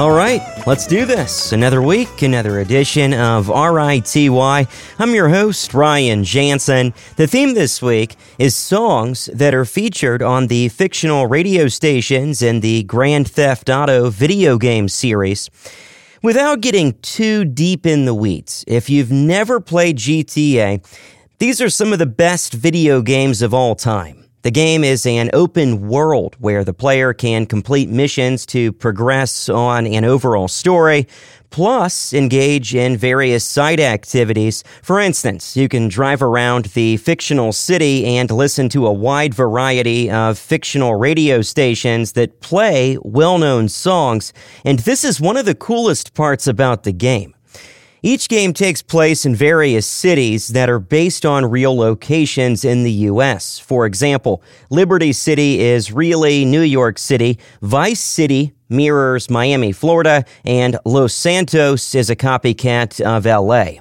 All right, let's do this. Another week, another edition of RITY. I'm your host, Ryan Jansen. The theme this week is songs that are featured on the fictional radio stations in the Grand Theft Auto video game series. Without getting too deep in the weeds, if you've never played GTA, these are some of the best video games of all time. The game is an open world where the player can complete missions to progress on an overall story, plus engage in various side activities. For instance, you can drive around the fictional city and listen to a wide variety of fictional radio stations that play well known songs. And this is one of the coolest parts about the game. Each game takes place in various cities that are based on real locations in the U.S. For example, Liberty City is really New York City, Vice City mirrors Miami, Florida, and Los Santos is a copycat of L.A.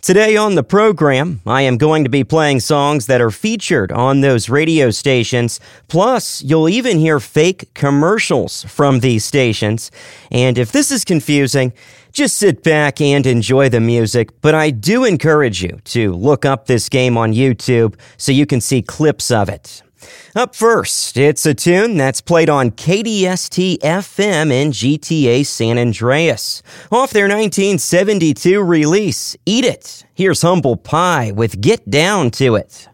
Today on the program, I am going to be playing songs that are featured on those radio stations. Plus, you'll even hear fake commercials from these stations. And if this is confusing, just sit back and enjoy the music, but I do encourage you to look up this game on YouTube so you can see clips of it. Up first, it's a tune that's played on KDST FM in GTA San Andreas. Off their 1972 release, Eat It. Here's Humble Pie with Get Down to It.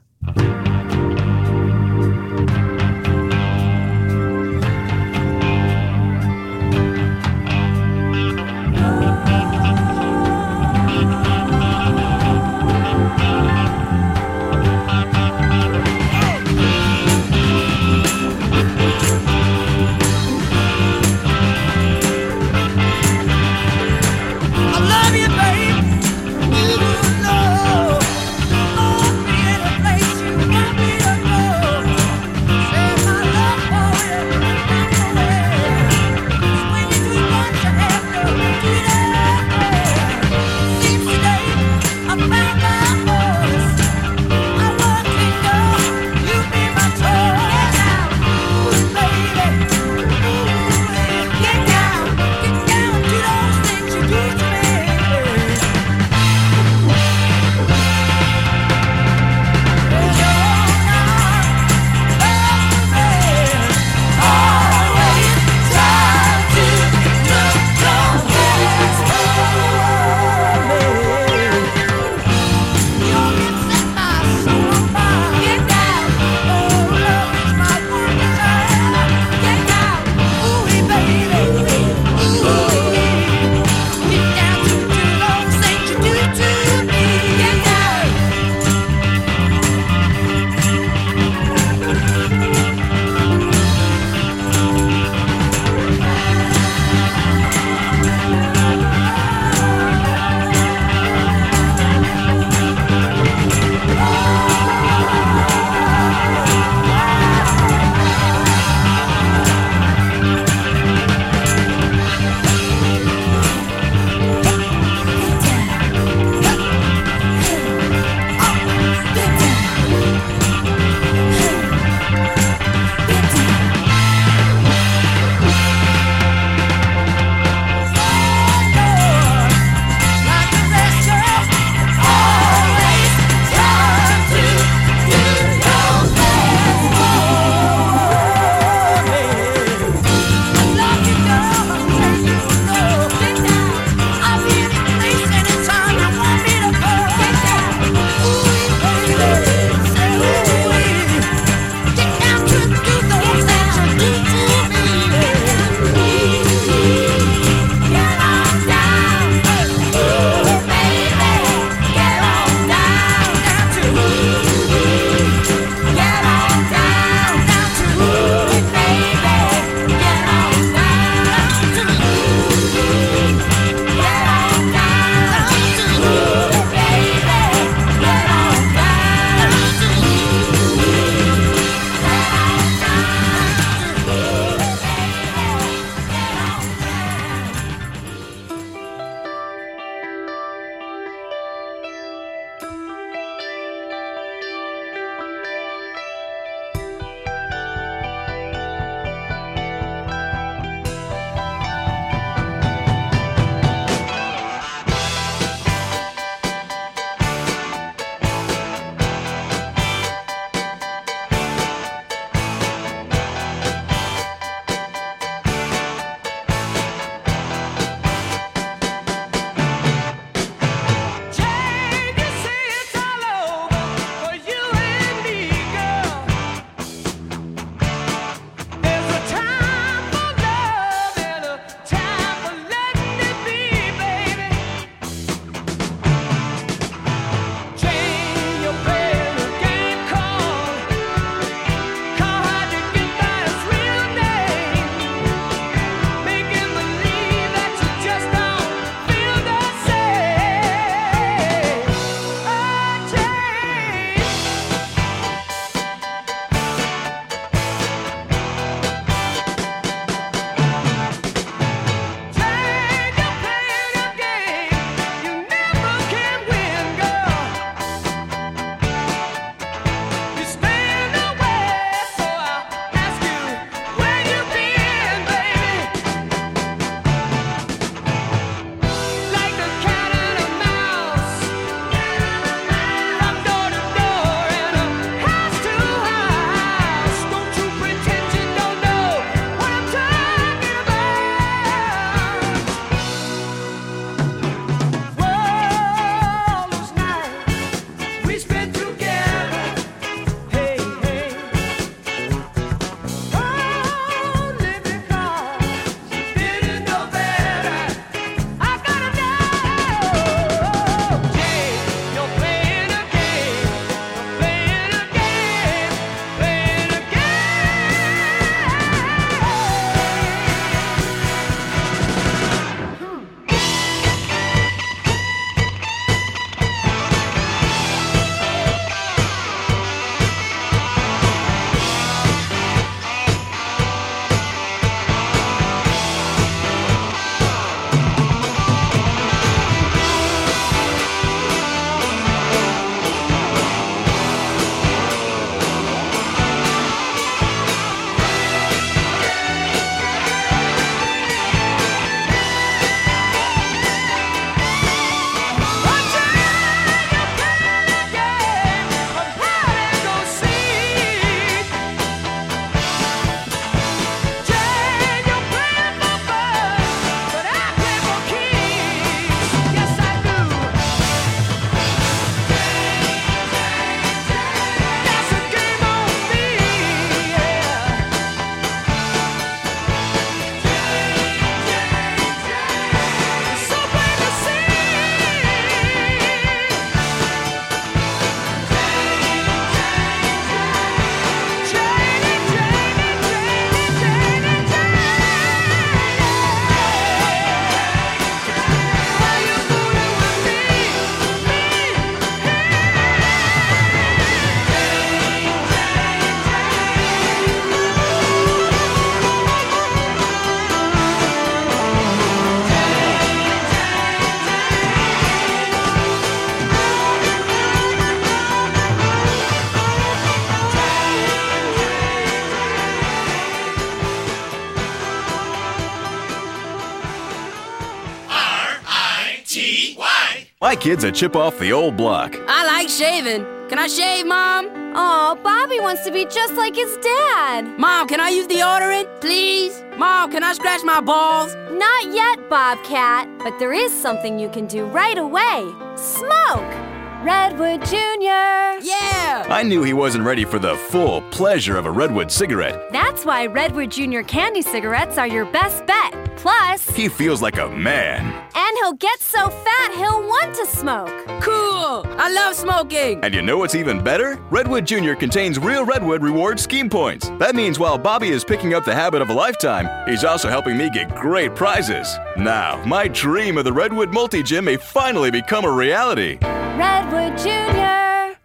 Kid's a chip off the old block. I like shaving. Can I shave, Mom? Oh, Bobby wants to be just like his dad. Mom, can I use deodorant, please? Mom, can I scratch my balls? Not yet, Bobcat, but there is something you can do right away smoke! Redwood Jr. Yeah! I knew he wasn't ready for the full pleasure of a Redwood cigarette. That's why Redwood Jr. candy cigarettes are your best bet. Plus, He feels like a man. and he'll get so fat he'll want to smoke. Cool! I love smoking! And you know what's even better? Redwood Jr. contains real Redwood reward scheme points. That means while Bobby is picking up the habit of a lifetime, he's also helping me get great prizes. Now, my dream of the Redwood Multi Gym may finally become a reality. Redwood Jr.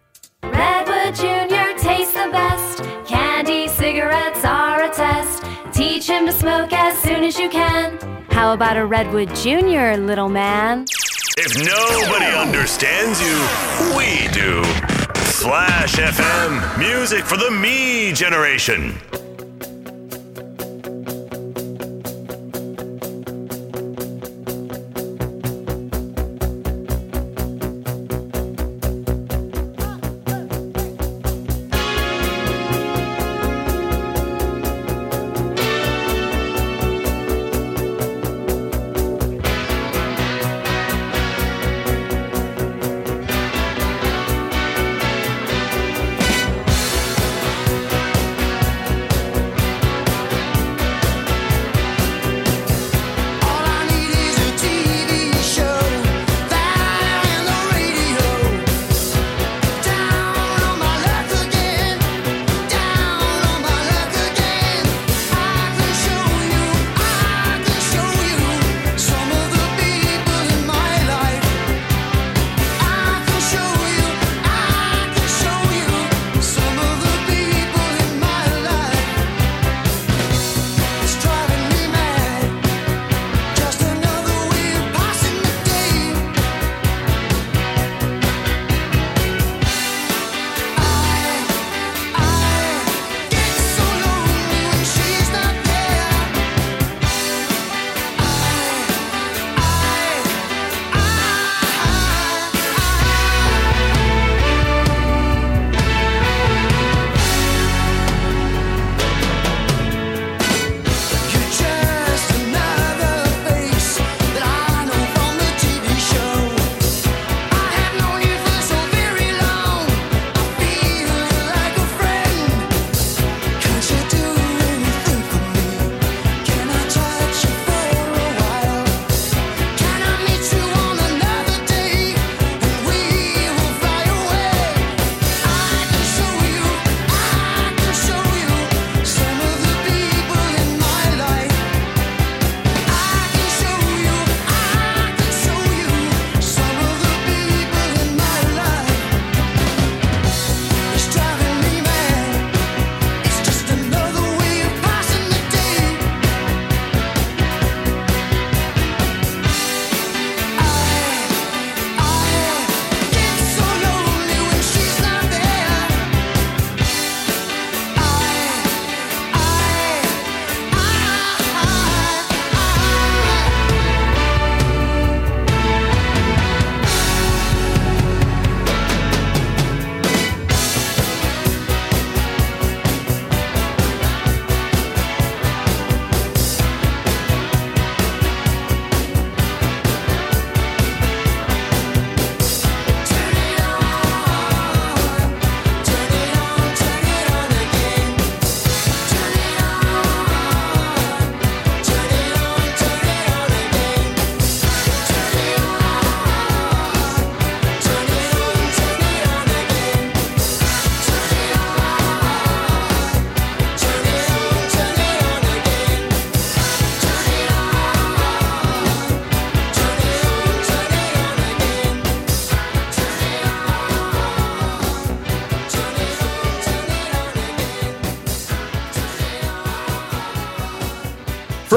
Redwood Jr. Teach him to smoke as soon as you can. How about a Redwood Jr., little man? If nobody understands you, we do. Flash FM, music for the me generation.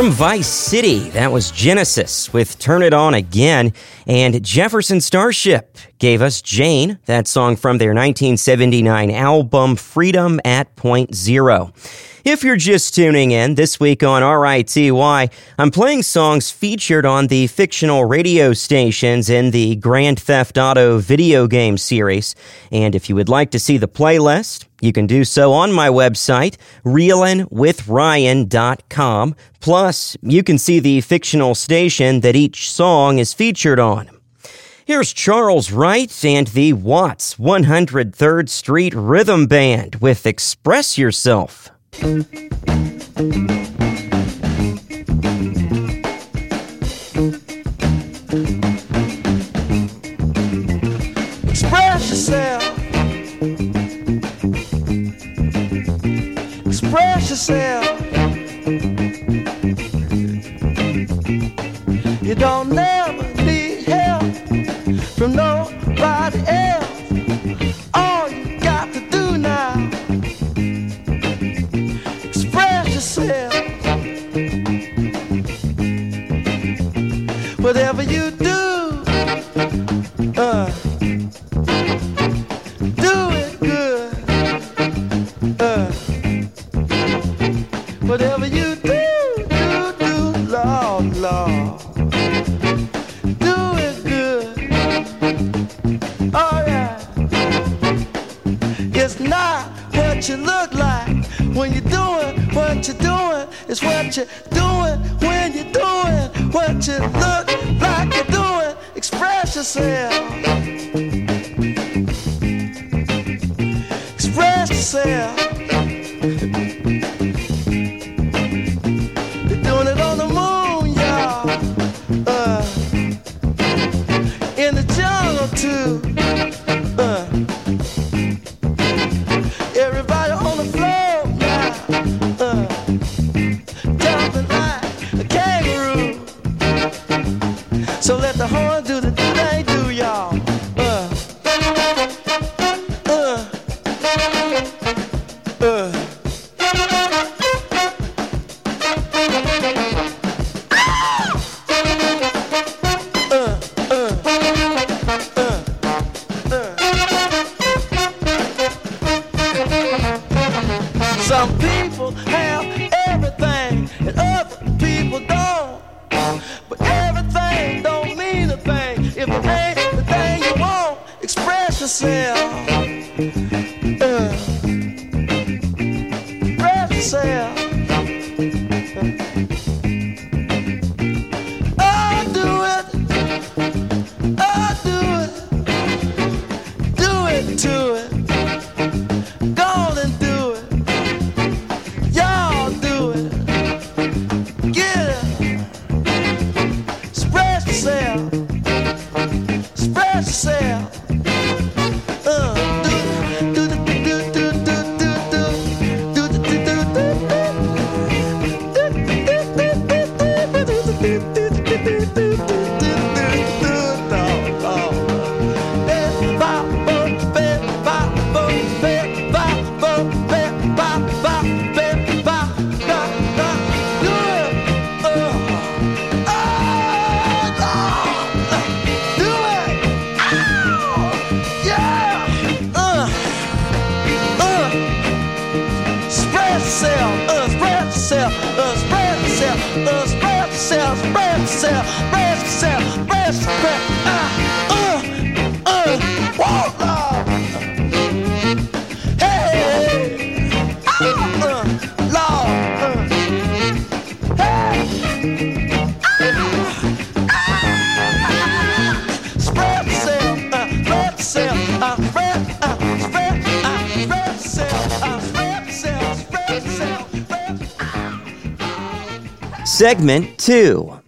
From Vice City, that was Genesis with Turn It On Again. And Jefferson Starship gave us Jane, that song from their 1979 album Freedom at Point Zero. If you're just tuning in, this week on RITY, I'm playing songs featured on the fictional radio stations in the Grand Theft Auto video game series. And if you would like to see the playlist, you can do so on my website, reelinwithryan.com. Plus, you can see the fictional station that each song is featured on. Here's Charles Wright and the Watts 103rd Street Rhythm Band with Express Yourself. Express yourself. Express yourself. You don't know. Segment 2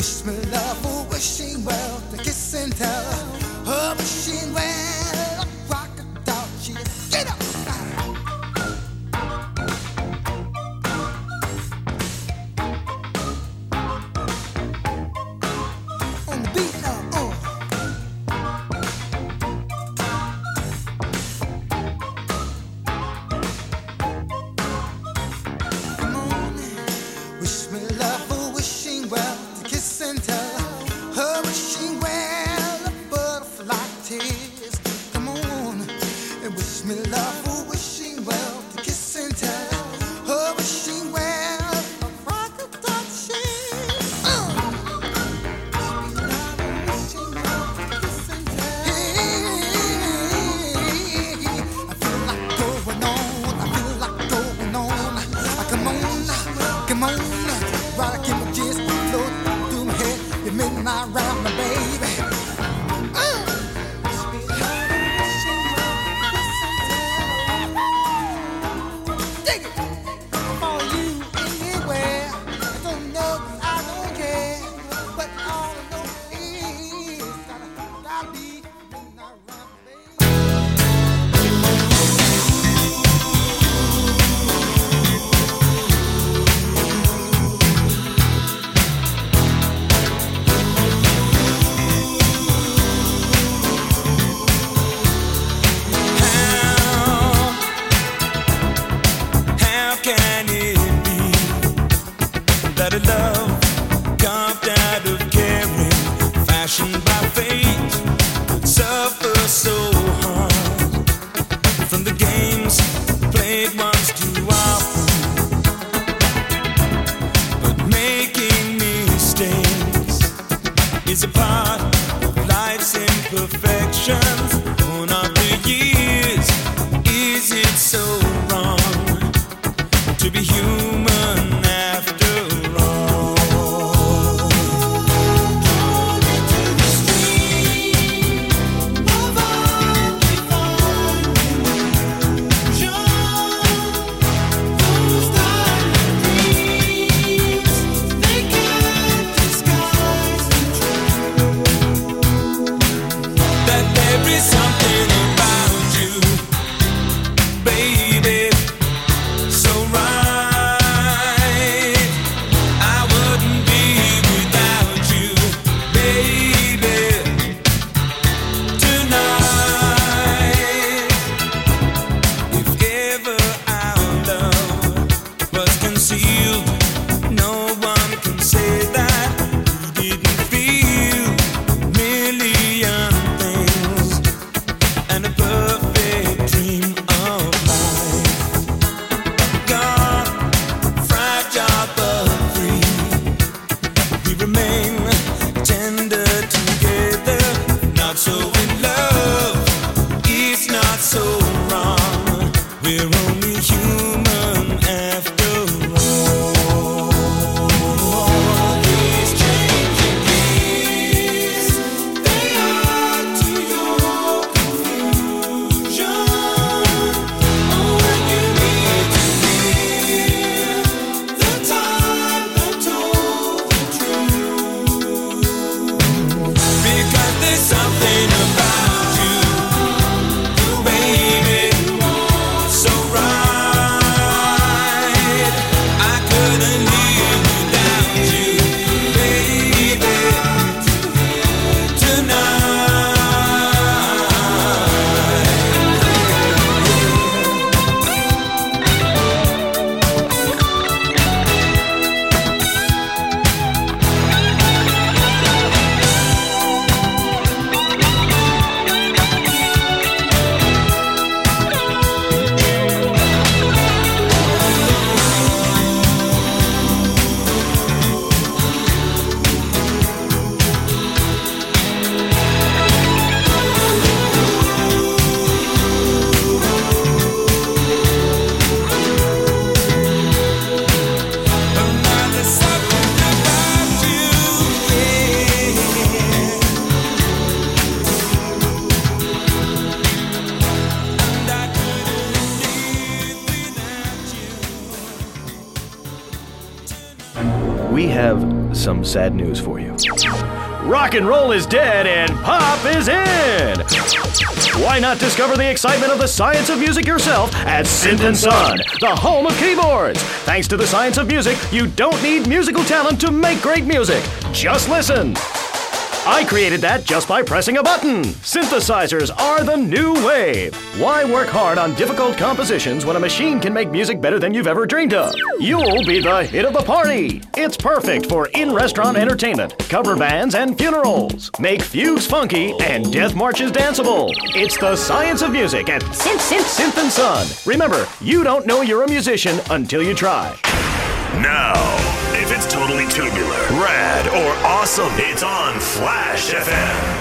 Wish me love, oh, wishing well, the kiss and tell, oh, wishing well. Sad news for you. Rock and roll is dead and pop is in! Why not discover the excitement of the science of music yourself at Synth and Son, the home of keyboards? Thanks to the science of music, you don't need musical talent to make great music. Just listen. I created that just by pressing a button. Synthesizers are the new wave. Why work hard on difficult compositions when a machine can make music better than you've ever dreamed of? You'll be the hit of the party. It's perfect for in restaurant entertainment, cover bands, and funerals. Make fugues funky and death marches danceable. It's the science of music at Synth, Synth, Synth and Son. Remember, you don't know you're a musician until you try. Now, it's totally tubular, rad, or awesome, it's on Flash FM.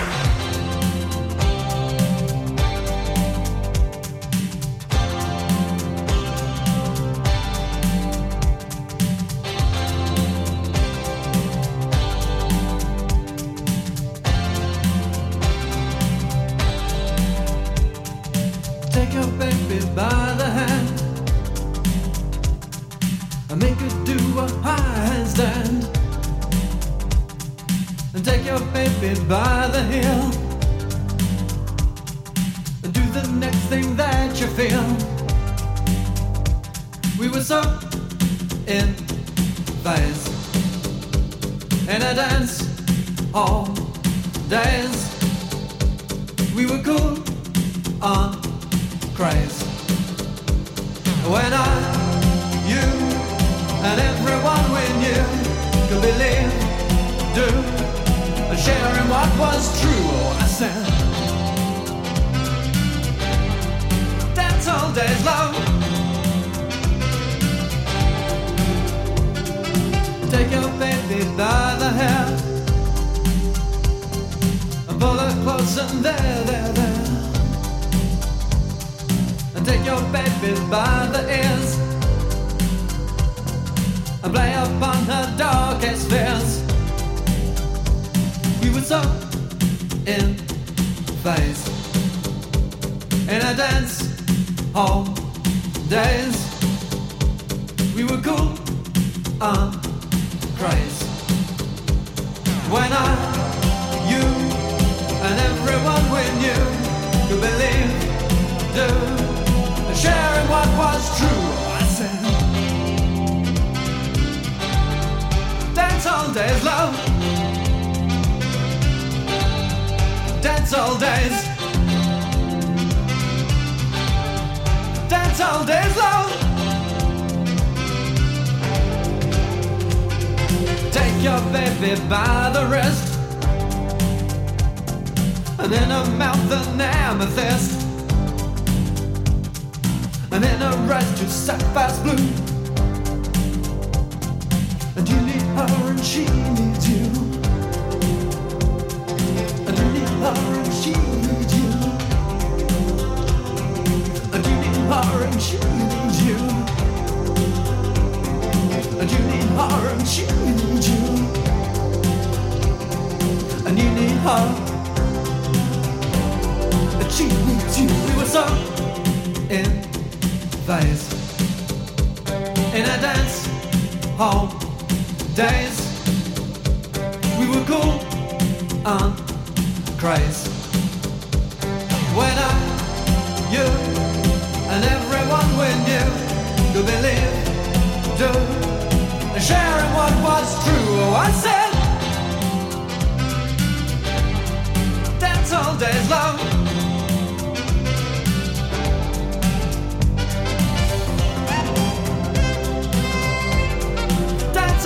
In a dance hall days. We were cool and craze. When I, you, and everyone we knew could believe, do, sharing what was true. Oh, I said, dance all days long.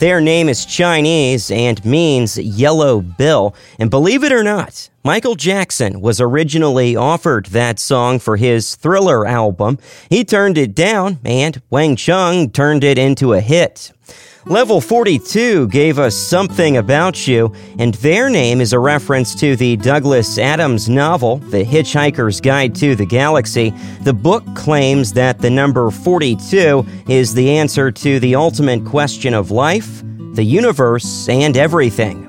Their name is Chinese and means yellow bill. And believe it or not, Michael Jackson was originally offered that song for his Thriller album. He turned it down, and Wang Chung turned it into a hit. Level 42 gave us Something About You, and their name is a reference to the Douglas Adams novel, The Hitchhiker's Guide to the Galaxy. The book claims that the number 42 is the answer to the ultimate question of life, the universe, and everything.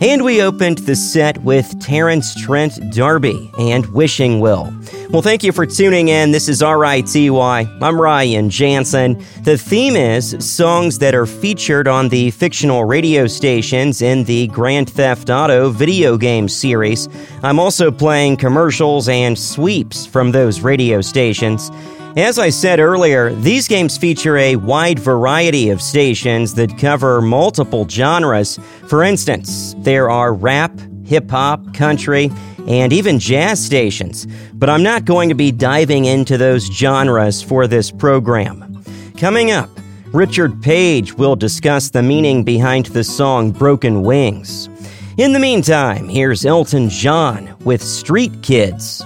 And we opened the set with Terence Trent D'Arby and Wishing Well. Well, thank you for tuning in. This is RITY. I'm Ryan Jansen. The theme is songs that are featured on the fictional radio stations in the Grand Theft Auto video game series. I'm also playing commercials and sweeps from those radio stations. As I said earlier, these games feature a wide variety of stations that cover multiple genres. For instance, there are rap, hip hop, country, and even jazz stations. But I'm not going to be diving into those genres for this program. Coming up, Richard Page will discuss the meaning behind the song Broken Wings. In the meantime, here's Elton John with Street Kids.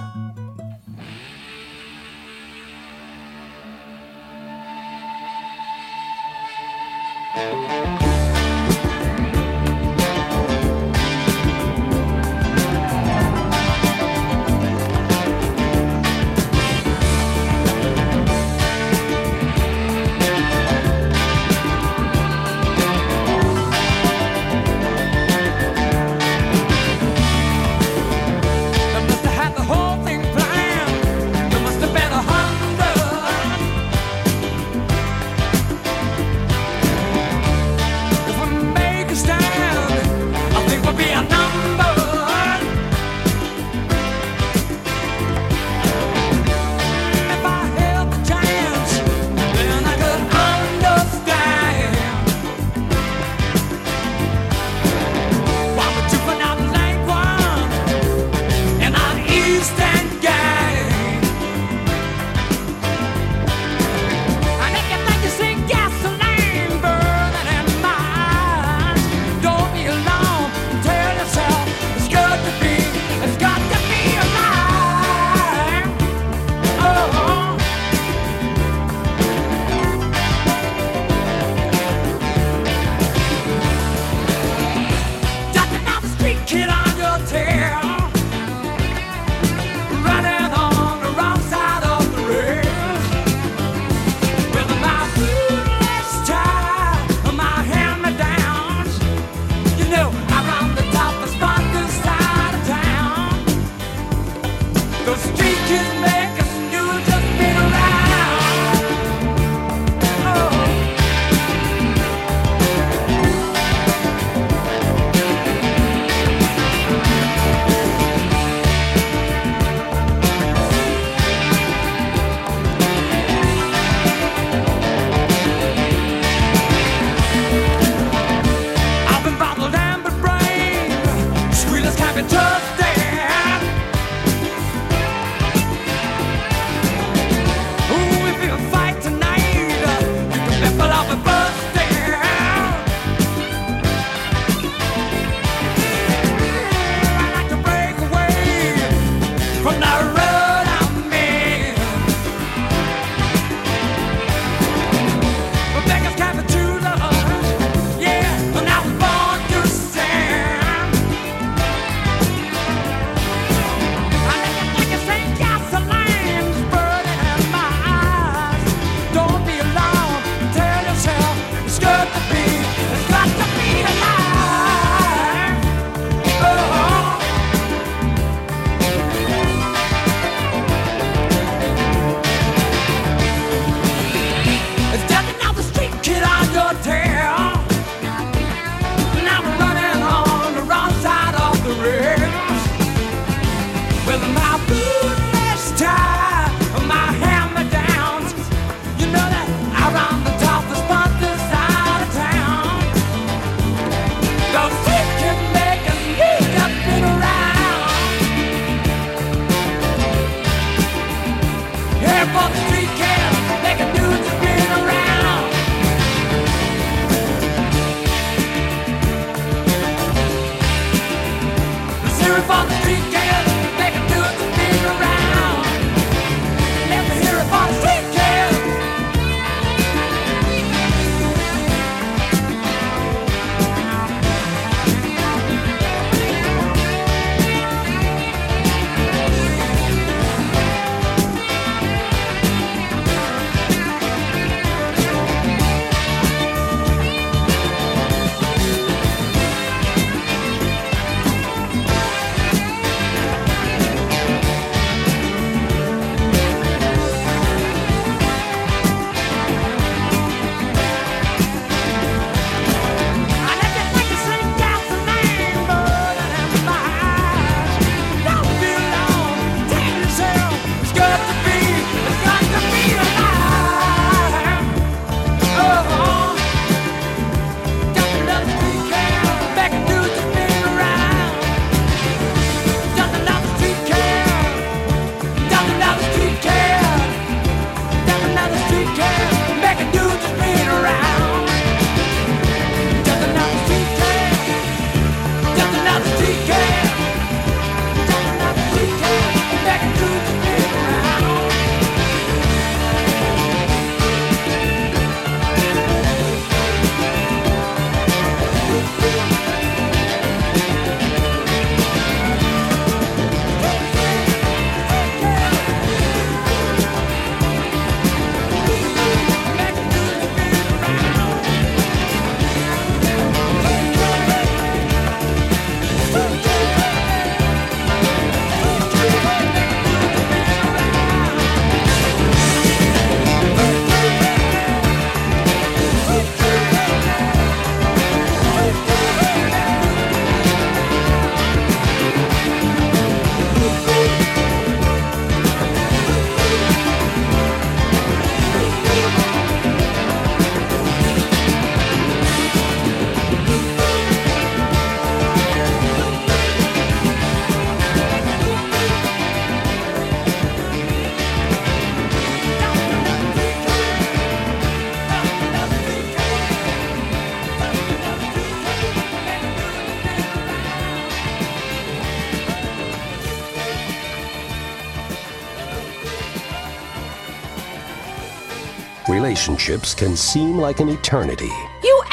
Relationships can seem like an eternity. You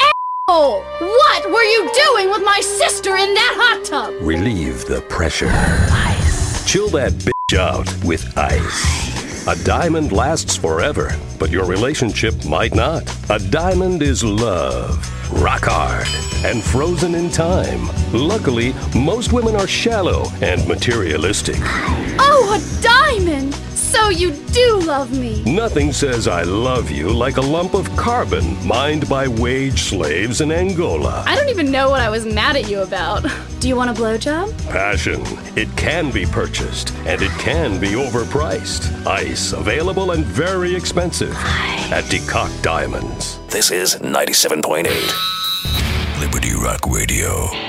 asshole! What were you doing with my sister in that hot tub? Relieve the pressure. Ice. Chill that bitch out with ice. A diamond lasts forever, but your relationship might not. A diamond is love, rock hard, and frozen in time. Luckily, most women are shallow and materialistic. Oh, a diamond! So you do love me. Nothing says I love you like a lump of carbon mined by wage slaves in Angola. I don't even know what I was mad at you about. Do you want a blowjob? Passion. It can be purchased and it can be overpriced. Ice available and very expensive at Decock Diamonds. This is 97.8 Liberty Rock Radio.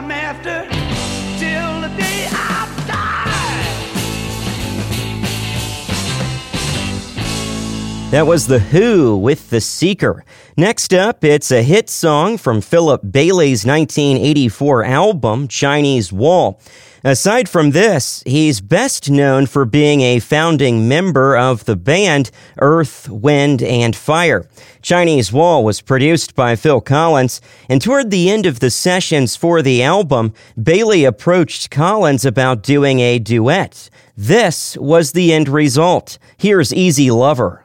I'm after till the day I die. That was The Who with The Seeker. Next up, it's a hit song from Philip Bailey's 1984 album, Chinese Wall. Aside from this, he's best known for being a founding member of the band Earth, Wind, and Fire. Chinese Wall was produced by Phil Collins, and toward the end of the sessions for the album, Bailey approached Collins about doing a duet. This was the end result. Here's Easy Lover.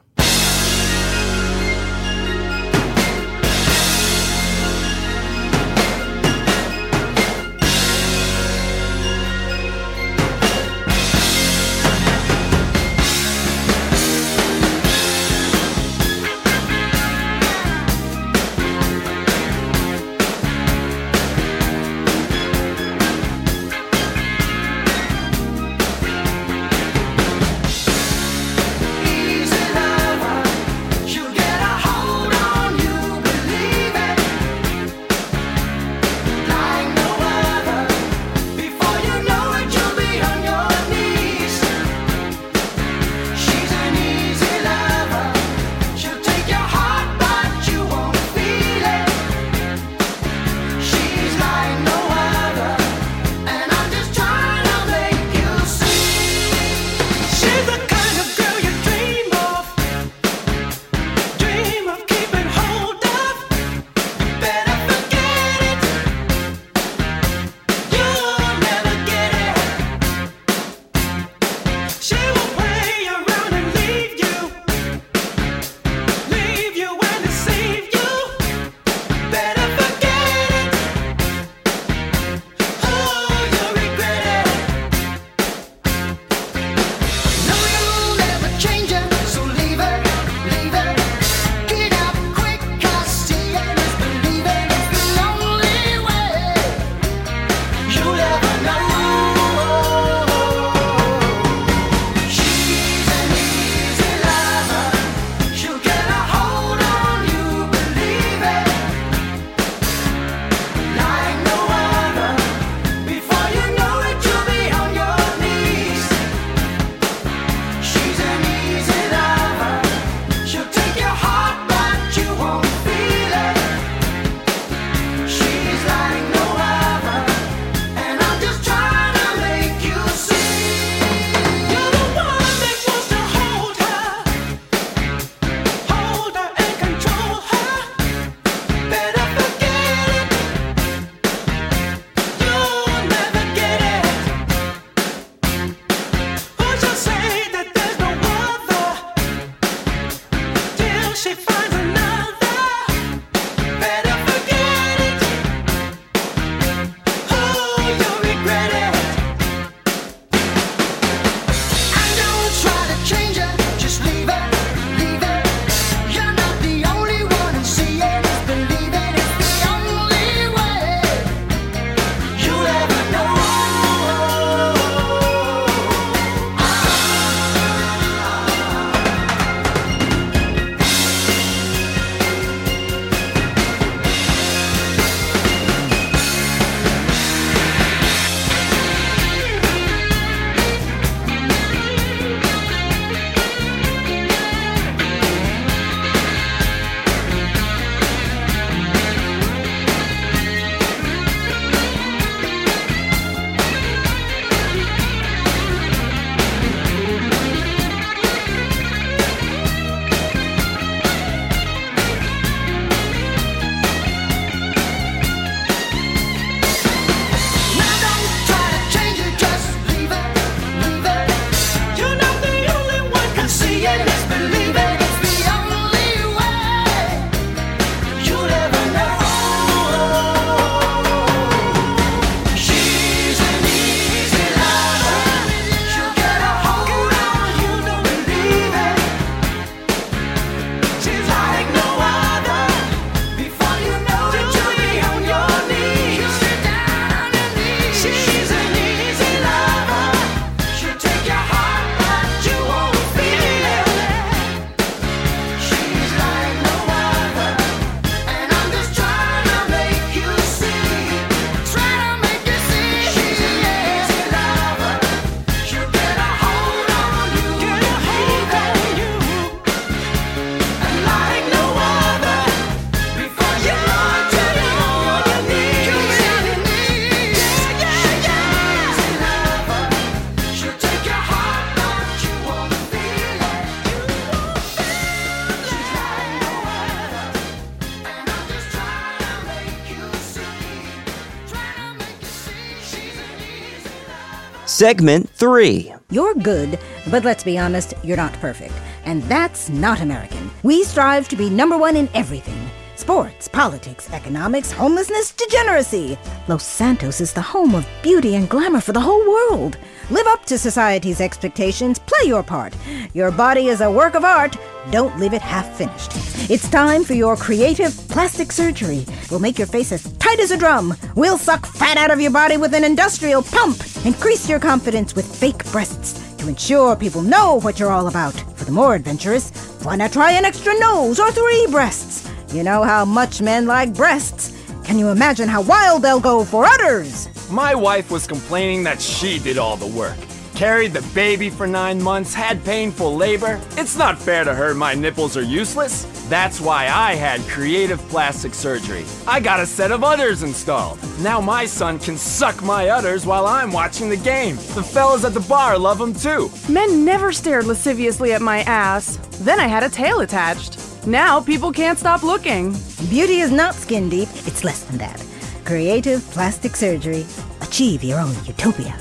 Segment 3. You're good, but let's be honest, you're not perfect. And that's not American. We strive to be number one in everything sports, politics, economics, homelessness, degeneracy. Los Santos is the home of beauty and glamour for the whole world. Live up to society's expectations, play your part. Your body is a work of art. Don't leave it half finished. It's time for your creative plastic surgery. We'll make your face as tight as a drum. We'll suck fat out of your body with an industrial pump. Increase your confidence with fake breasts to ensure people know what you're all about. For the more adventurous, not try an extra nose or three breasts? You know how much men like breasts. Can you imagine how wild they'll go for udders? My wife was complaining that she did all the work. Carried the baby for nine months, had painful labor. It's not fair to her my nipples are useless. That's why I had creative plastic surgery. I got a set of udders installed. Now my son can suck my udders while I'm watching the game. The fellas at the bar love them too. Men never stared lasciviously at my ass. Then I had a tail attached. Now people can't stop looking. Beauty is not skin deep, it's less than that. Creative plastic surgery. Achieve your own utopia.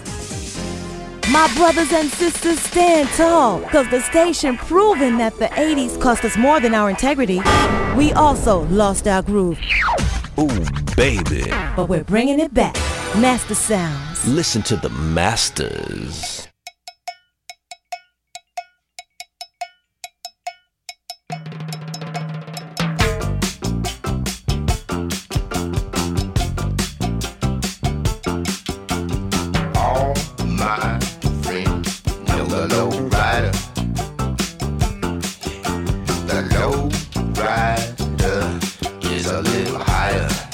My brothers and sisters stand tall, cause the station proving that the 80s cost us more than our integrity. We also lost our groove, Ooh, baby. but we're bringing it back. Master Sounds. Listen to the masters. Little higher.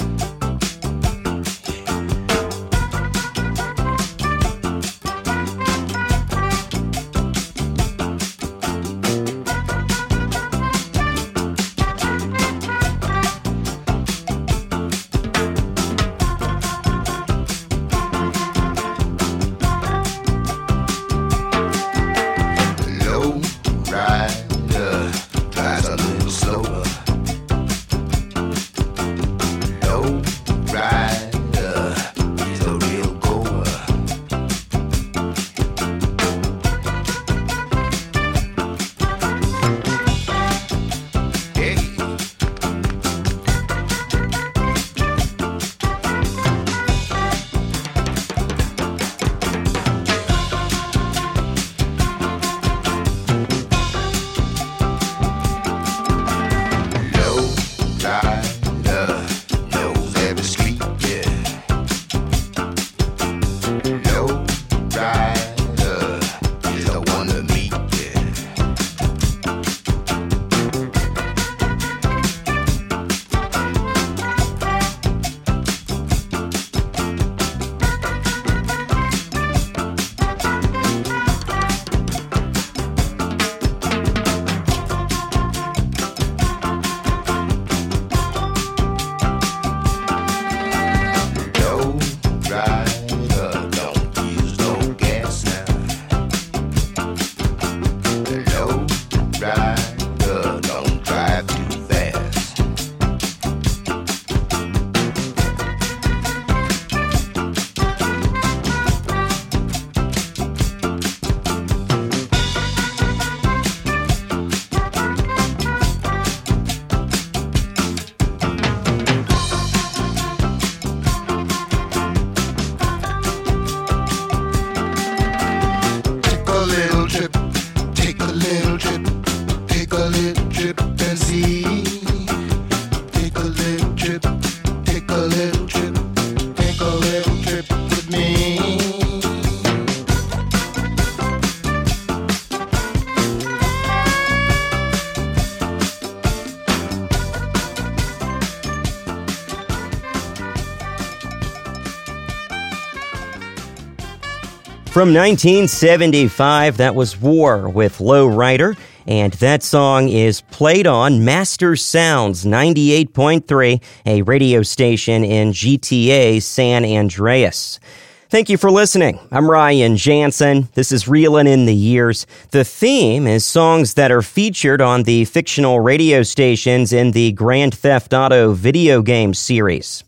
From 1975, that was War with Low Rider, and that song is played on Master Sounds 98.3, a radio station in GTA San Andreas. Thank you for listening. I'm Ryan Jansen. This is Reelin' in the Years. The theme is songs that are featured on the fictional radio stations in the Grand Theft Auto video game series.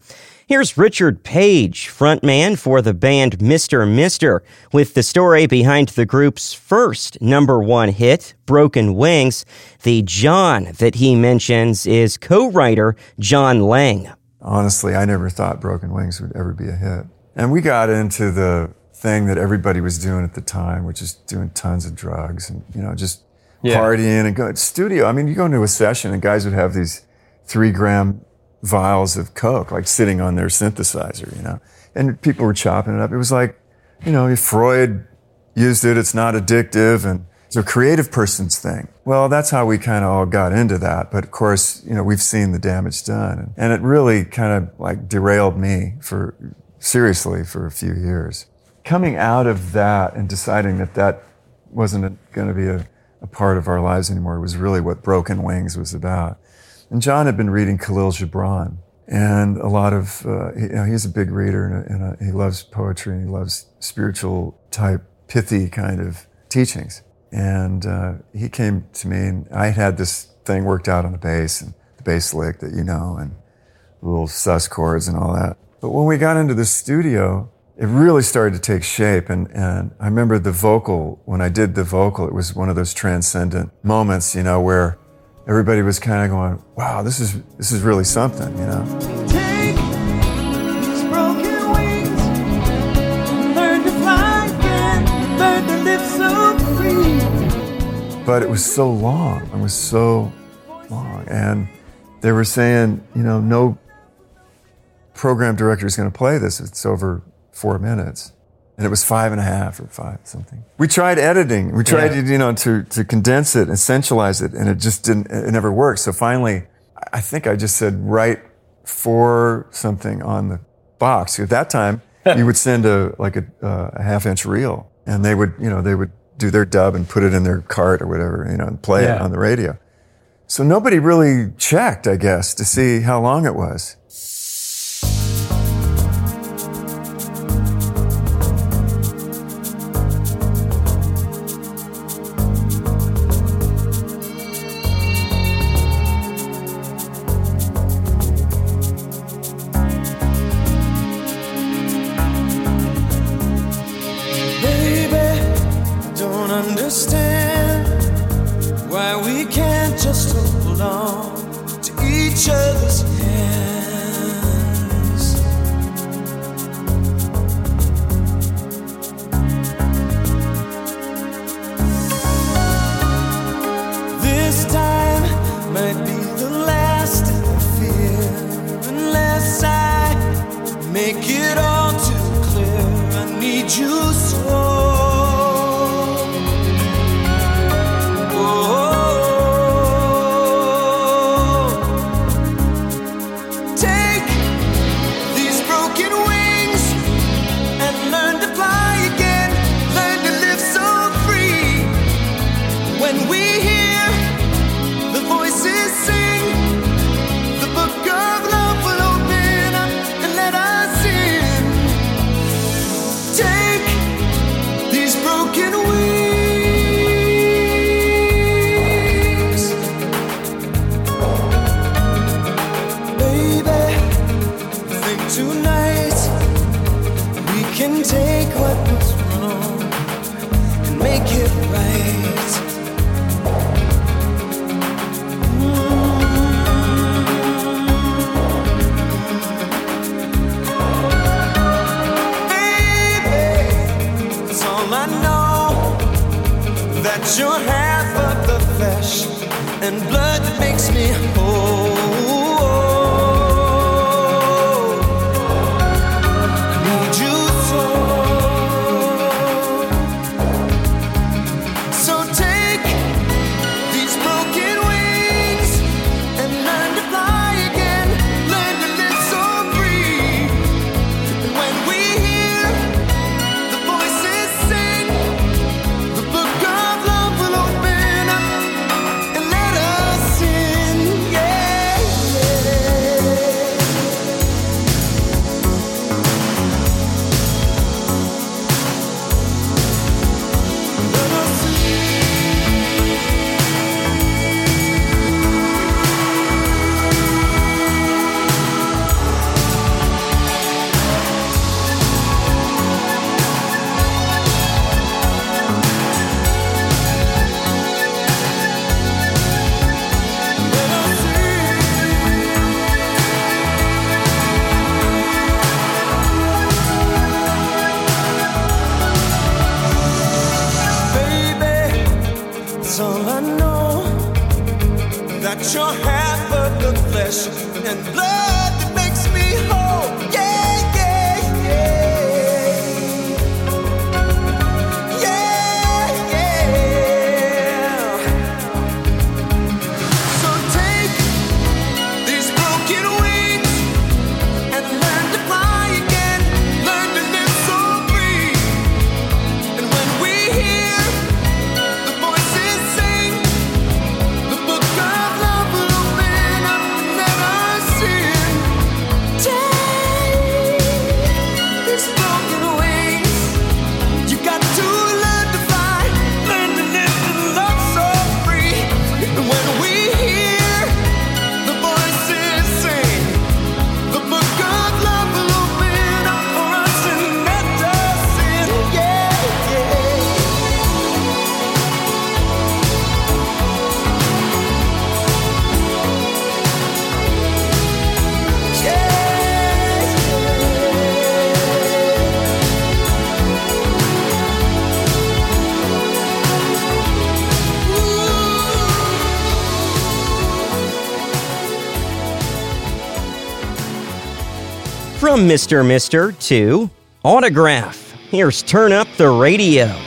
Here's Richard Page, frontman for the band Mr. Mister, with the story behind the group's first number one hit, Broken Wings. The John that he mentions is co writer John Lang. Honestly, I never thought Broken Wings would ever be a hit. And we got into the thing that everybody was doing at the time, which is doing tons of drugs and, you know, just Yeah. partying and go studio. I mean, you go into a session and guys would have these three gram vials of Coke, like sitting on their synthesizer, you know, and people were chopping it up. It was like, you know, if Freud used it. It's not addictive and it's a creative person's thing. Well, that's how we kind of all got into that. But of course, you know, we've seen the damage done and it really kind of like derailed me for seriously for a few years. Coming out of that and deciding that that wasn't going to be a, a part of our lives anymore was really what Broken Wings was about. And John had been reading Kahlil Gibran and a lot of, uh, you know, he's a big reader and, a, and a, he loves poetry and he loves spiritual type, pithy kind of teachings. And uh, he came to me and I had this thing worked out on the bass and the bass lick that you know and little sus chords and all that. But when we got into the studio, it really started to take shape. And, and I remember the vocal, when I did the vocal, it was one of those transcendent moments, you know, where everybody was kind of going, wow, this is, this is really something, you know? Take these broken wings, learn to fly again, learn to live so free. But it was so long. It was so long. And they were saying, you know, no program director is going to play this. It's over four minutes. And it was five and a half or five something. We tried editing. We tried, Yeah. you know, to, to condense it, essentialize it, and it just didn't, it never worked. So finally, I think I just said, write for something on the box. At that time, you would send a, like a, uh, a half inch reel and they would, you know, they would do their dub and put it in their cart or whatever, you know, and play it on the radio. So nobody really checked, I guess, to see how long it was. Mr. Mister, to Autograph. Here's Turn Up the Radio.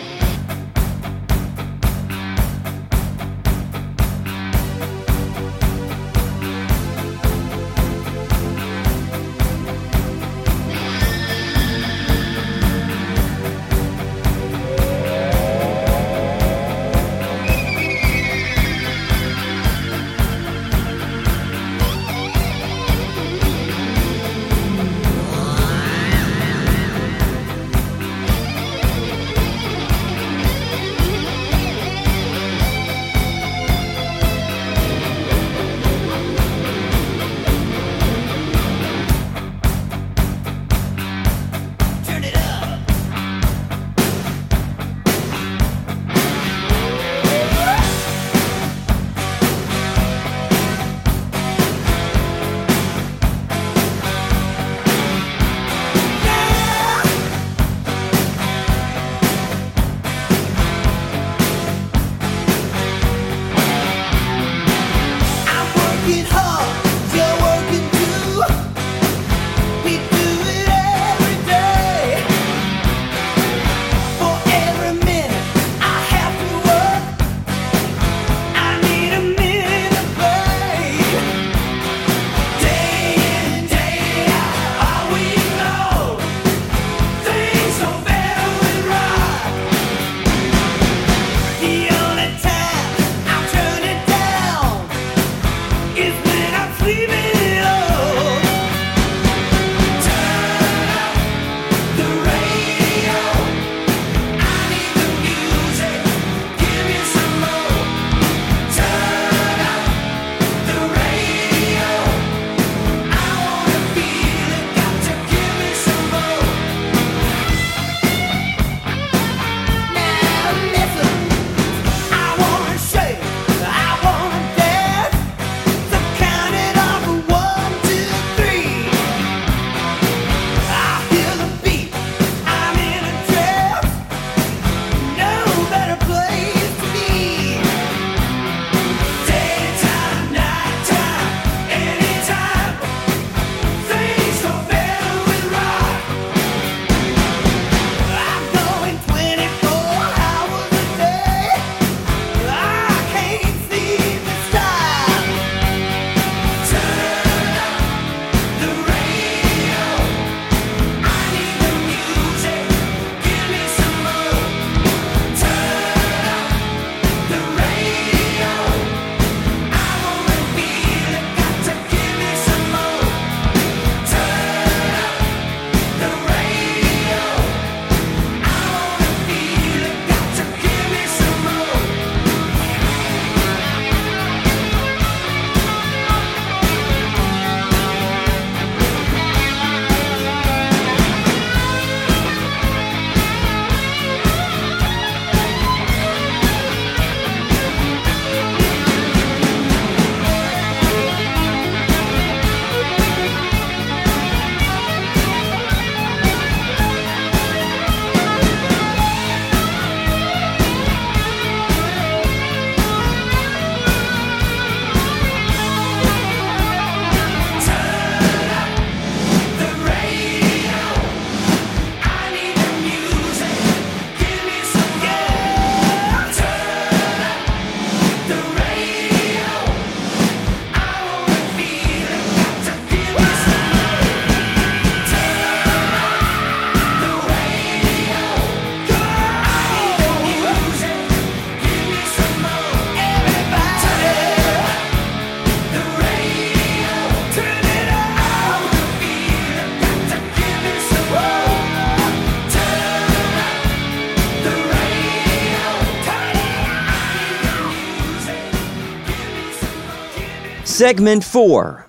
Segment 4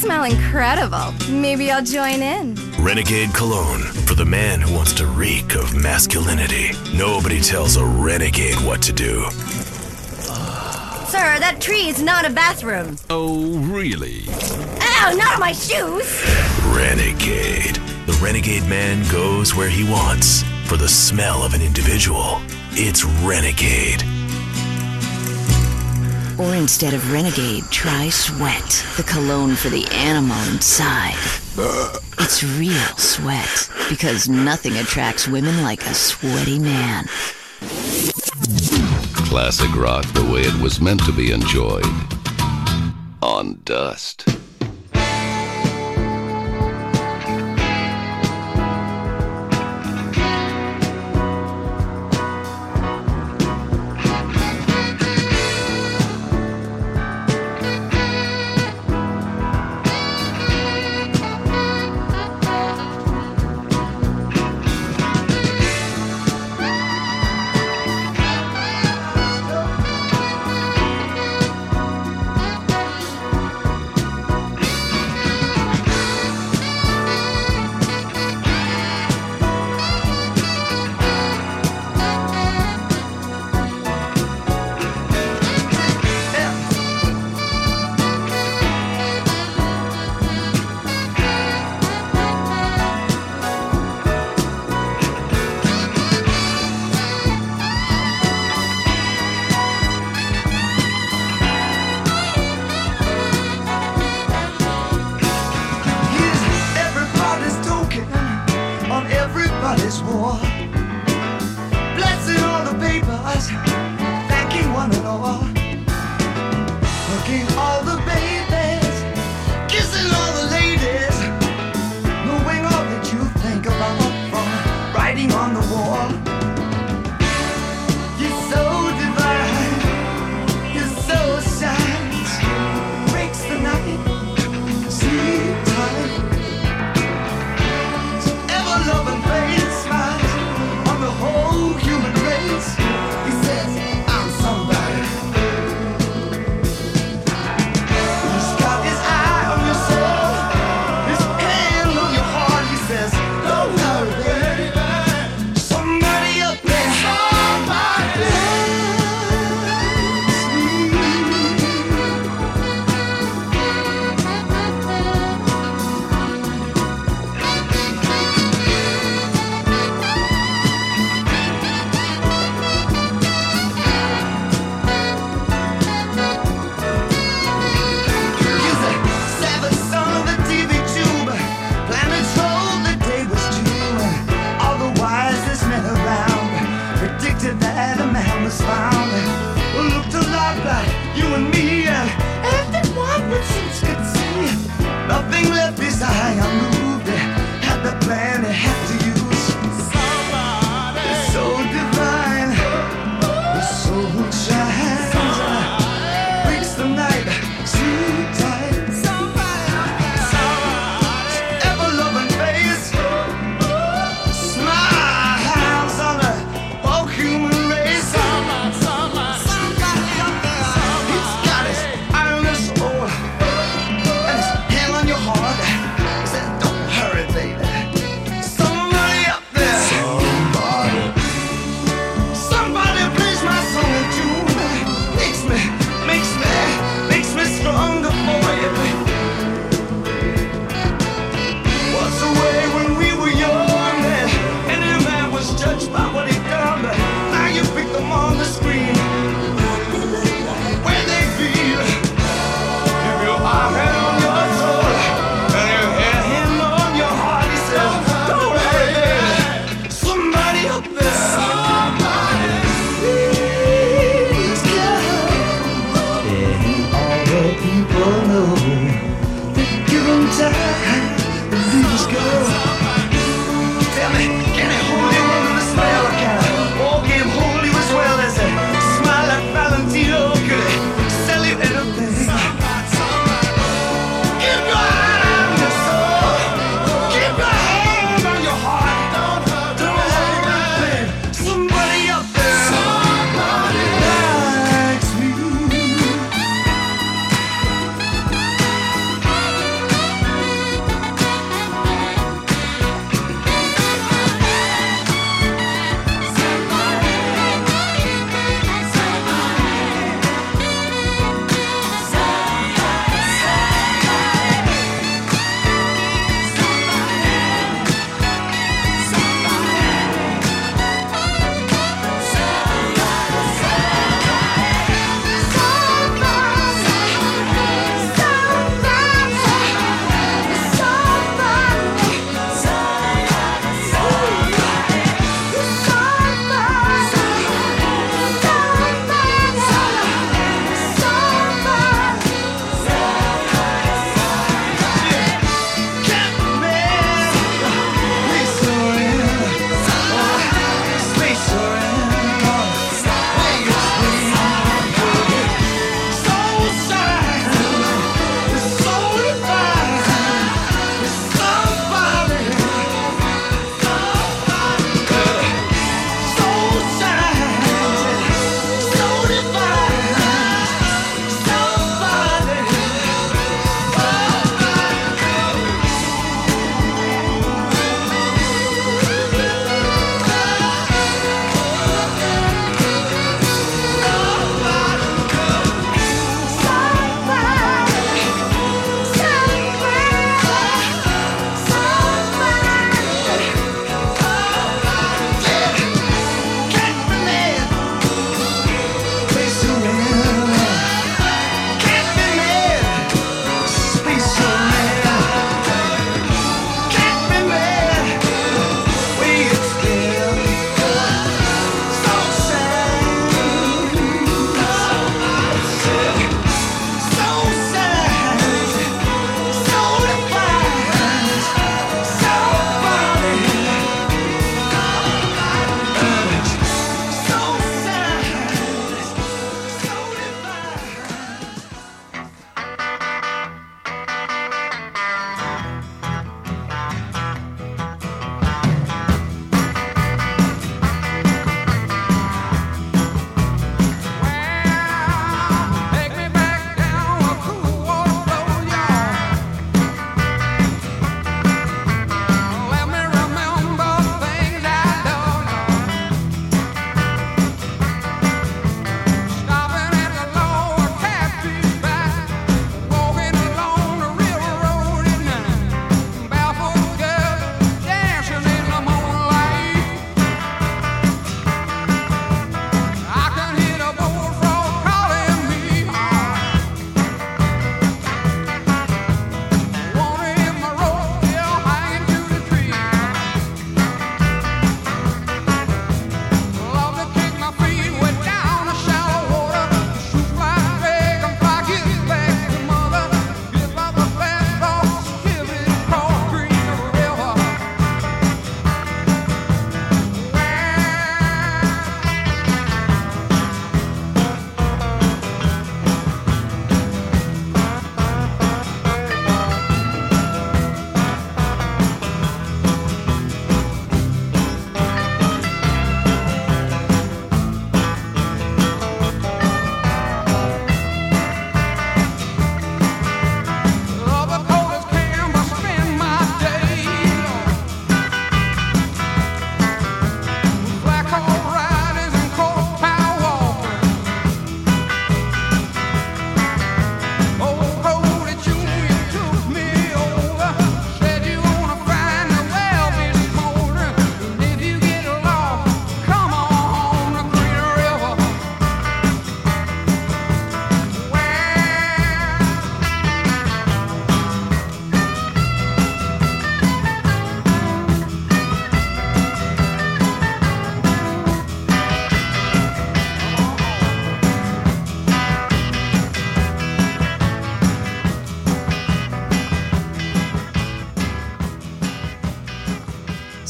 smell incredible. Maybe I'll join in. Renegade Cologne for the man who wants to reek of masculinity. Nobody tells a renegade what to do. Sir, that tree is not a bathroom. Oh, really? Ow, not on my shoes! Renegade. The renegade man goes where he wants for the smell of an individual. It's Renegade. Or instead of Renegade, try Sweat, the cologne for the animal inside. It's real sweat, because nothing attracts women like a sweaty man. Classic rock the way it was meant to be enjoyed. On Dust.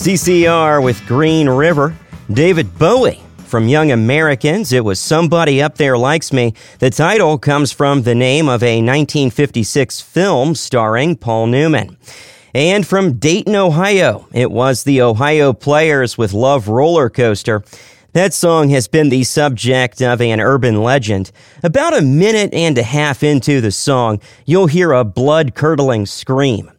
CCR with Green River. David Bowie from Young Americans. It was Somebody Up There Likes Me. The title comes from the name of a 1956 film starring Paul Newman. And from Dayton, Ohio, it was the Ohio Players with Love Roller Coaster. That song has been the subject of an urban legend. About a minute and a half into the song, you'll hear a blood curdling scream.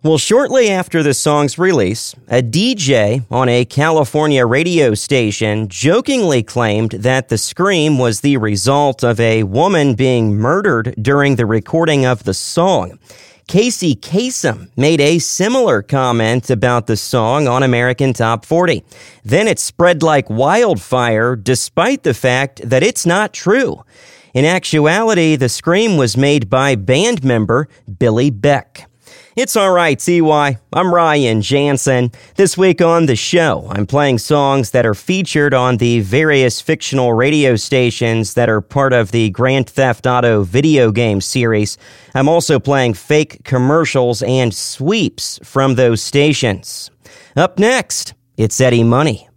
Well, shortly after the song's release, a DJ on a California radio station jokingly claimed that the scream was the result of a woman being murdered during the recording of the song. Casey Kasem made a similar comment about the song on American Top 40. Then it spread like wildfire despite the fact that it's not true. In actuality, the scream was made by band member Billy Beck. It's all right, CY. I'm Ryan Jansen. This week on the show, I'm playing songs that are featured on the various fictional radio stations that are part of the Grand Theft Auto video game series. I'm also playing fake commercials and sweeps from those stations. Up next, it's Eddie Money.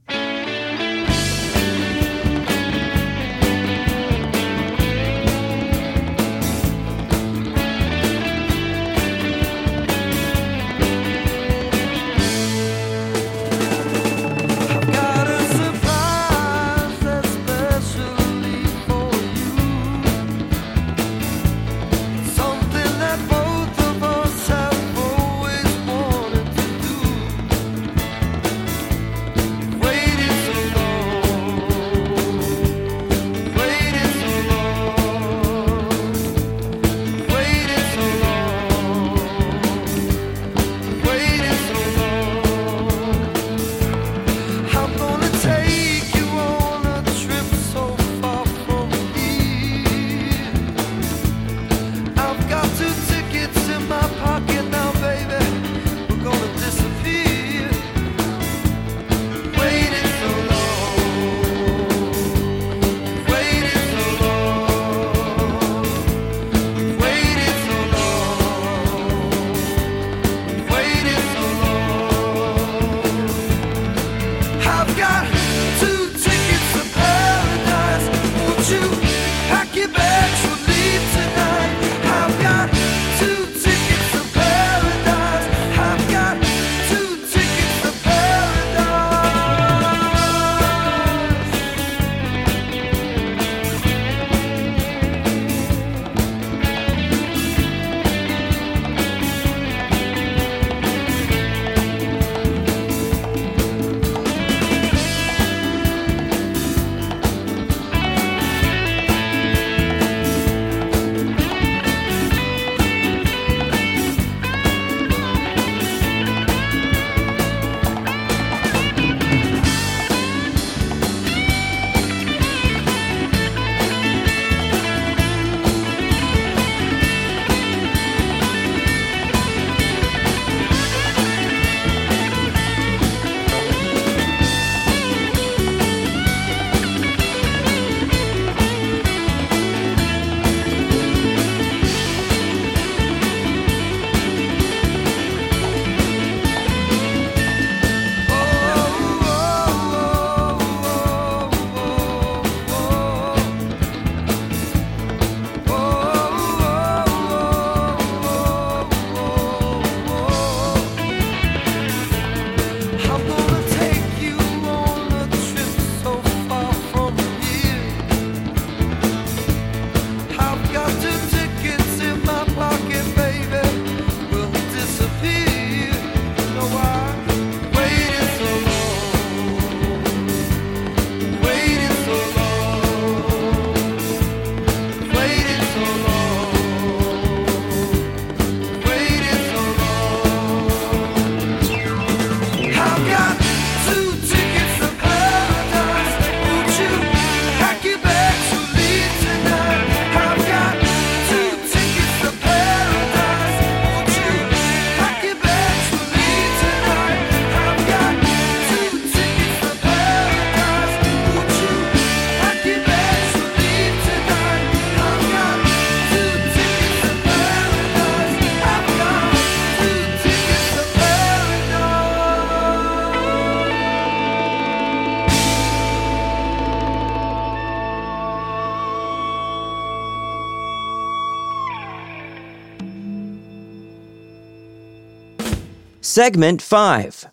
Segment 5.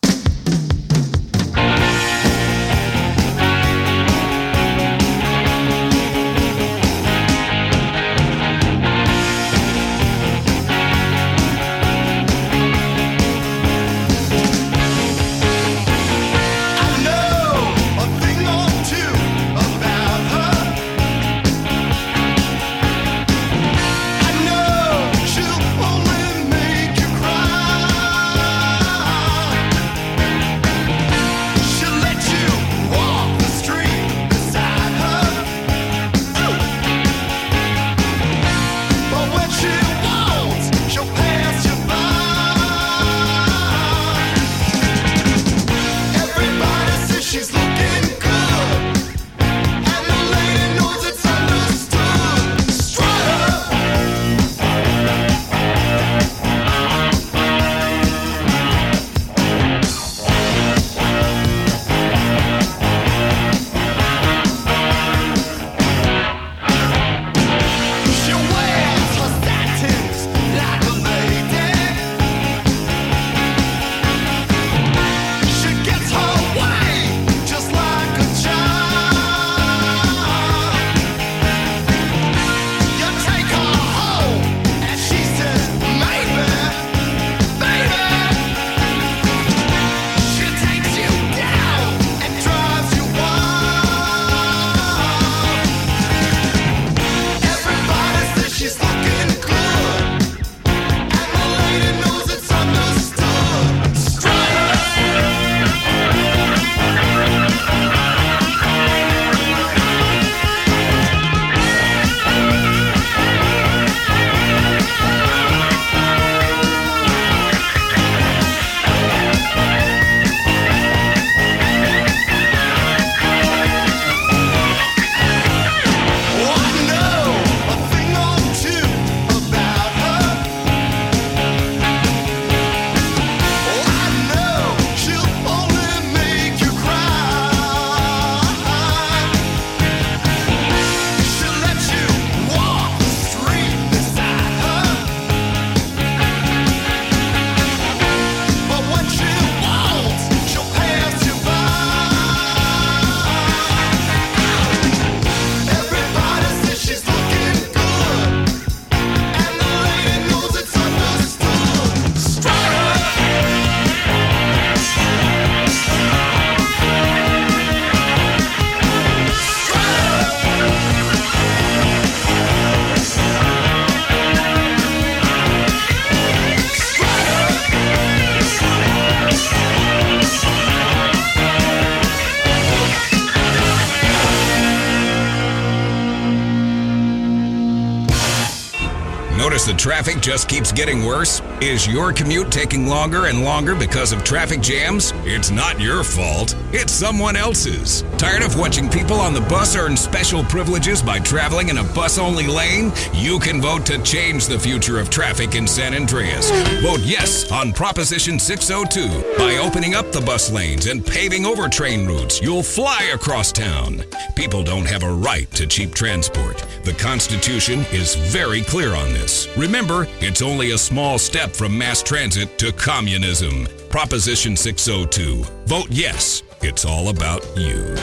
Traffic just keeps getting worse? Is your commute taking longer and longer because of traffic jams? It's not your fault. It's someone else's. Tired of watching people on the bus earn special privileges by traveling in a bus only lane? You can vote to change the future of traffic in San Andreas. Vote yes on Proposition 602. By opening up the bus lanes and paving over train routes, you'll fly across town. People don't have a right to cheap transport. The Constitution is very clear on this. Remember, it's only a small step from mass transit to communism. Proposition 602. Vote yes. It's all about you.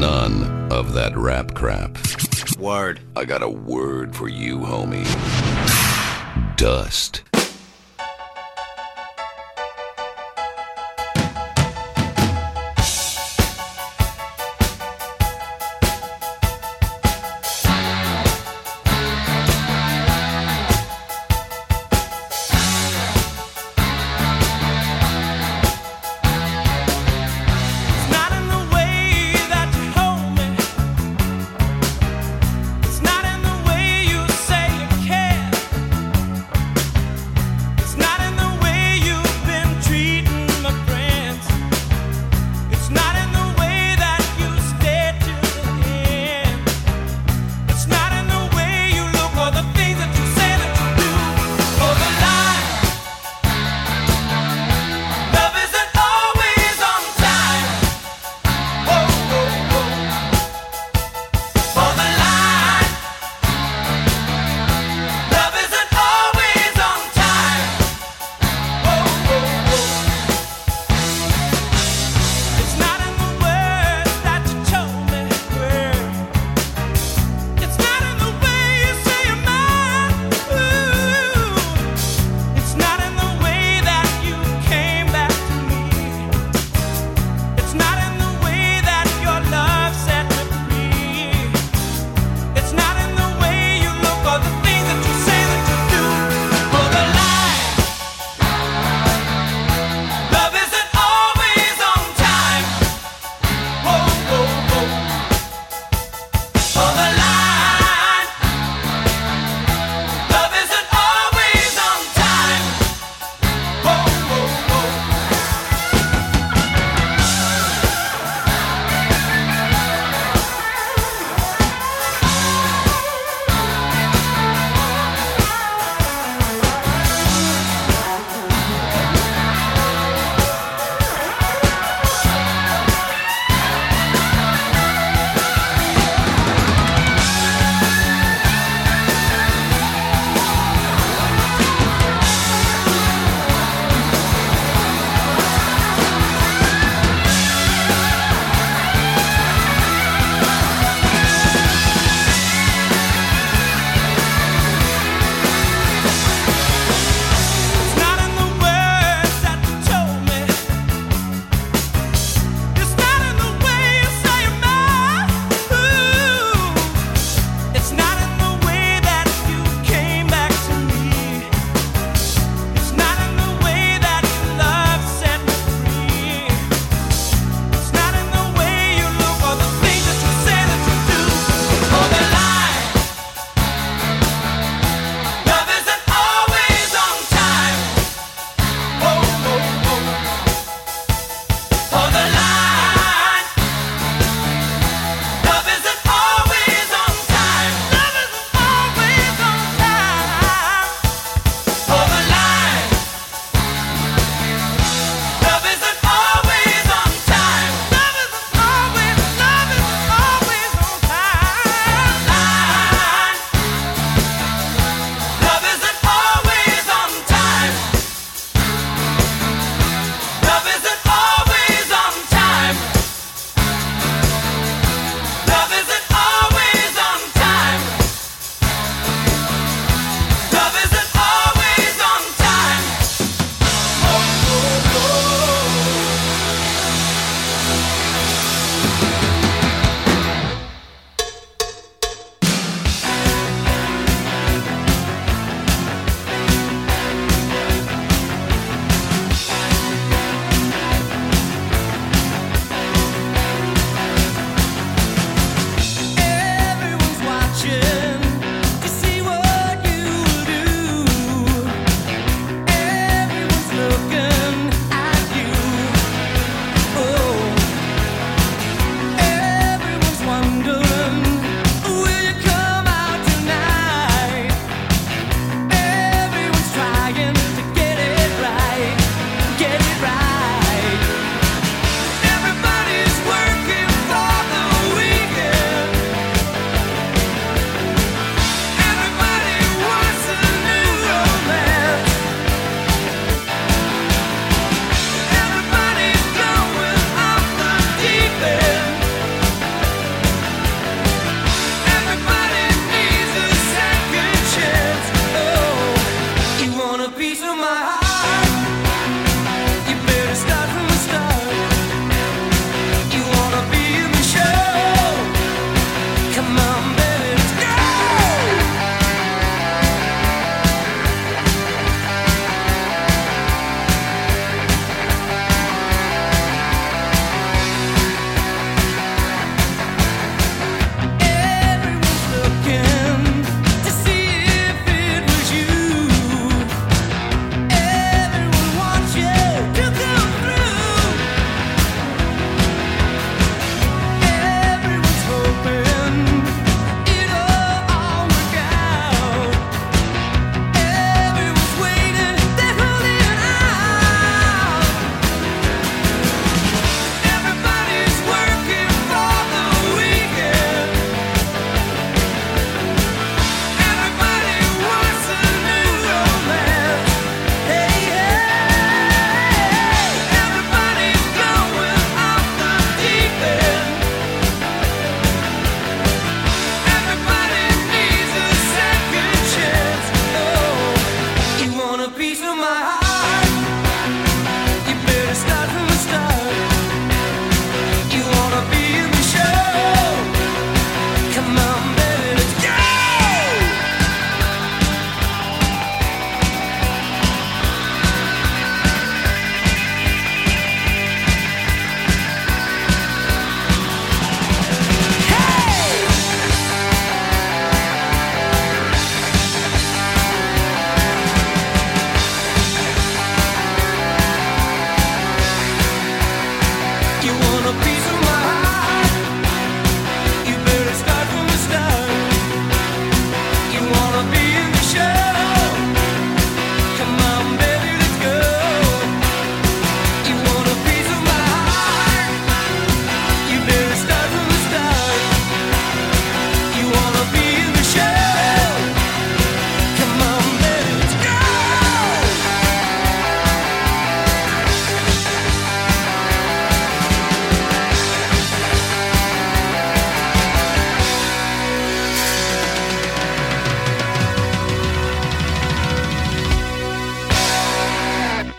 None of that rap crap. Word. I got a word for you, homie. Dust.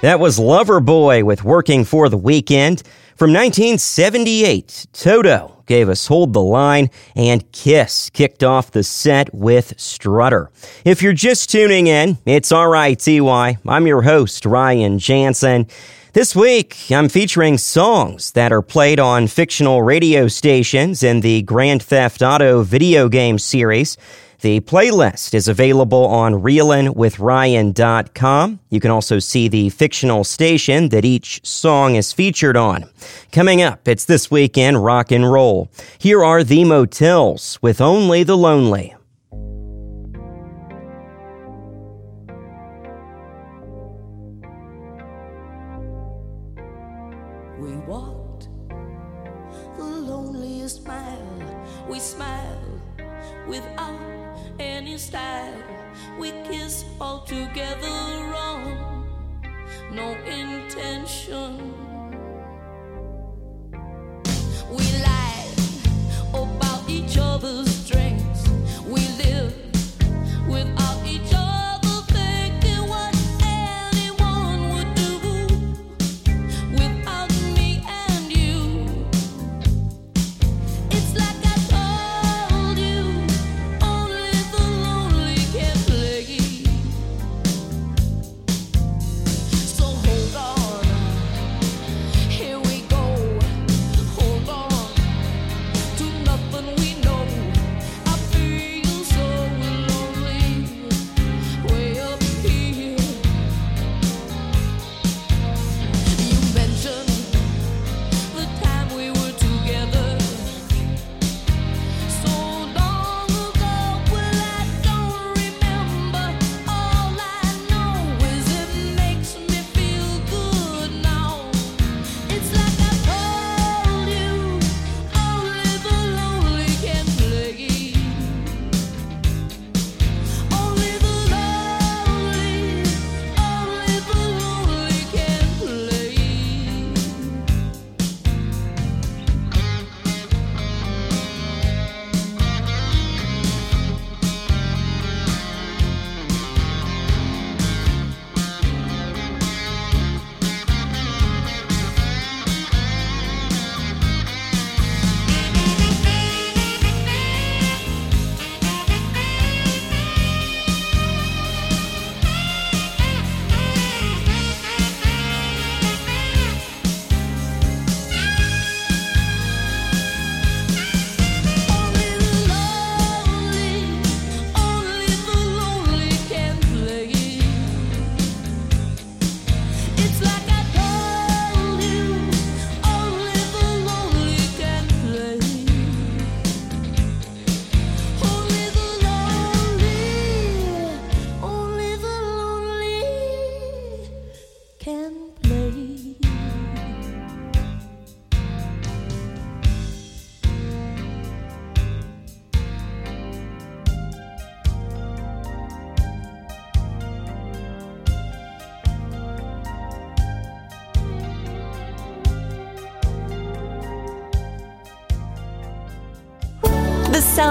That was Loverboy with Working for the Weekend. From 1978, Toto gave us Hold the Line, and Kiss kicked off the set with Strutter. If you're just tuning in, it's RITY. I'm your host, Ryan Jansen. This week, I'm featuring songs that are played on fictional radio stations in the Grand Theft Auto video game series. The playlist is available on reelinwithryan.com. You can also see the fictional station that each song is featured on. Coming up, it's this weekend rock and roll. Here are the Motels with Only the Lonely.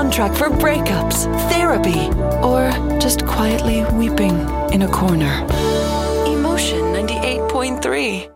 Soundtrack for breakups, therapy, or just quietly weeping in a corner. Emotion 98.3.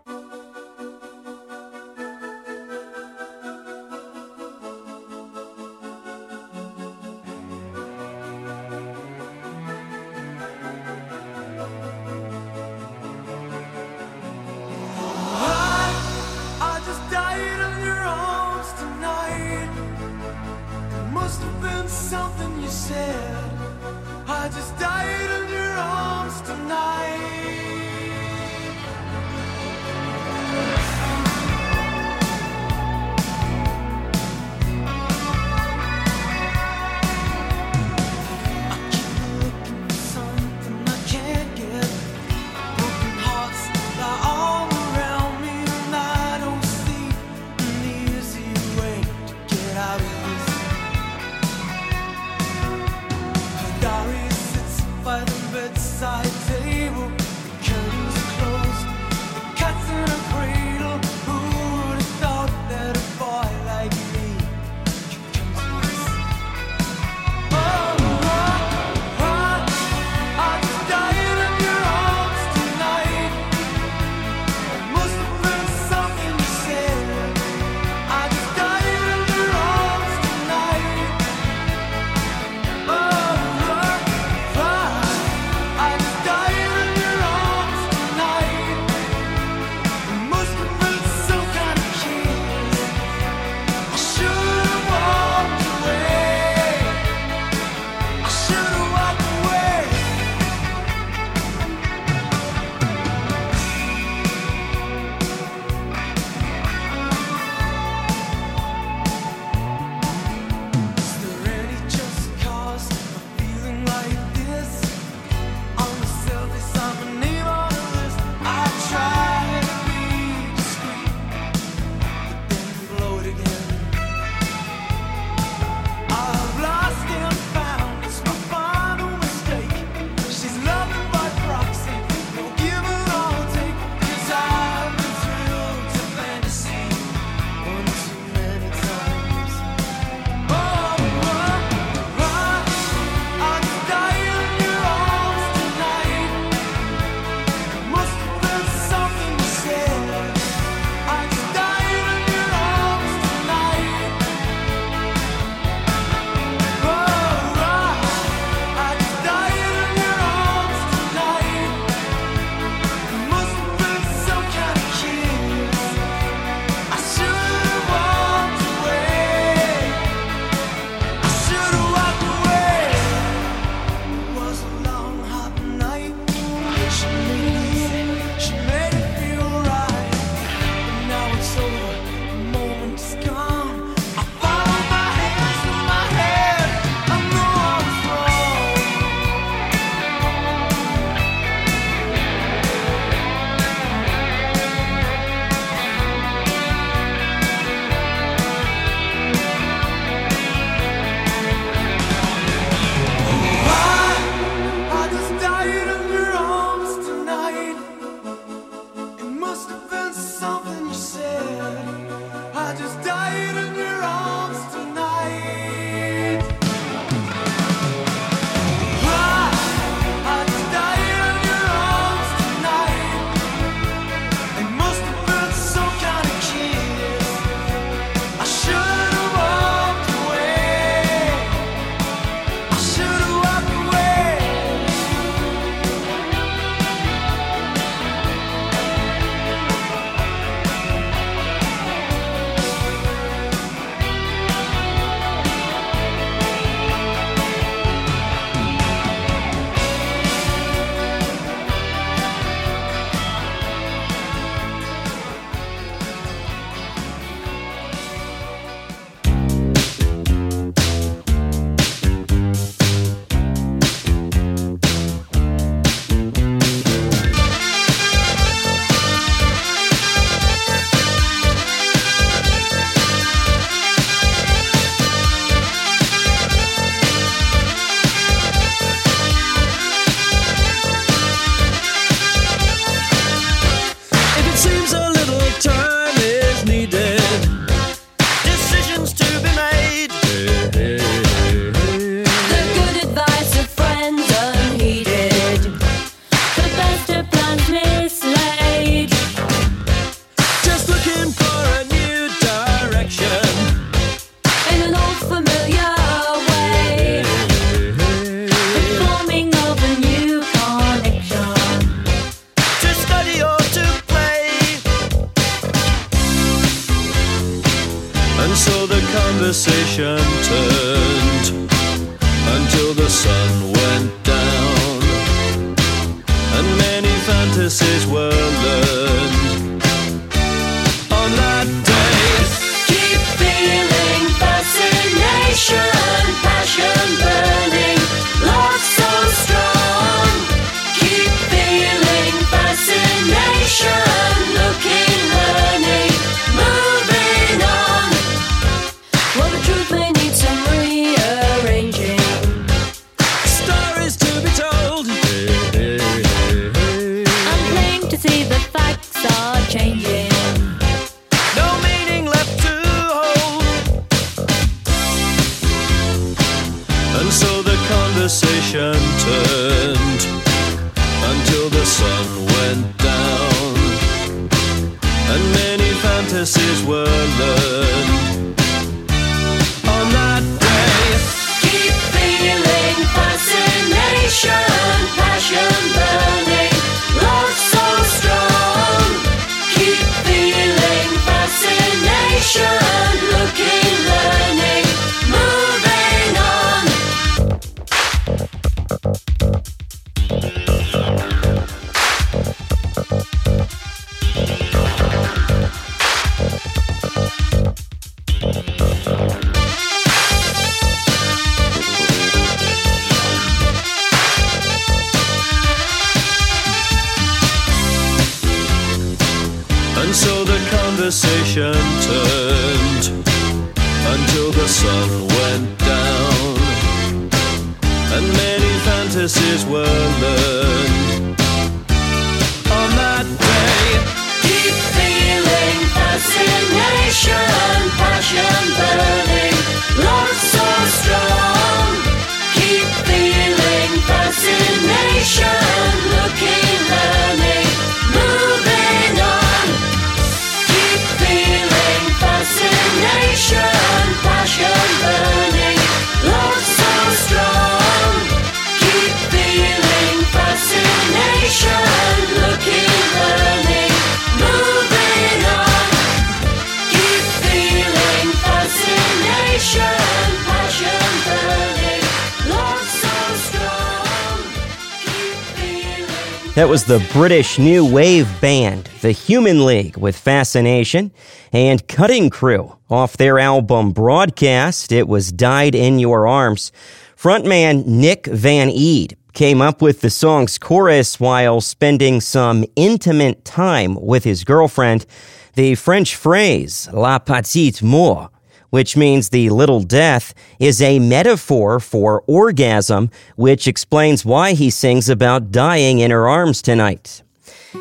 That was the British new wave band, the Human League, with Fascination, and Cutting Crew off their album Broadcast. It was Died in Your Arms. Frontman Nick Van Eede came up with the song's chorus while spending some intimate time with his girlfriend. The French phrase, la petite mort, which means the little death, is a metaphor for orgasm, which explains why he sings about dying in her arms tonight.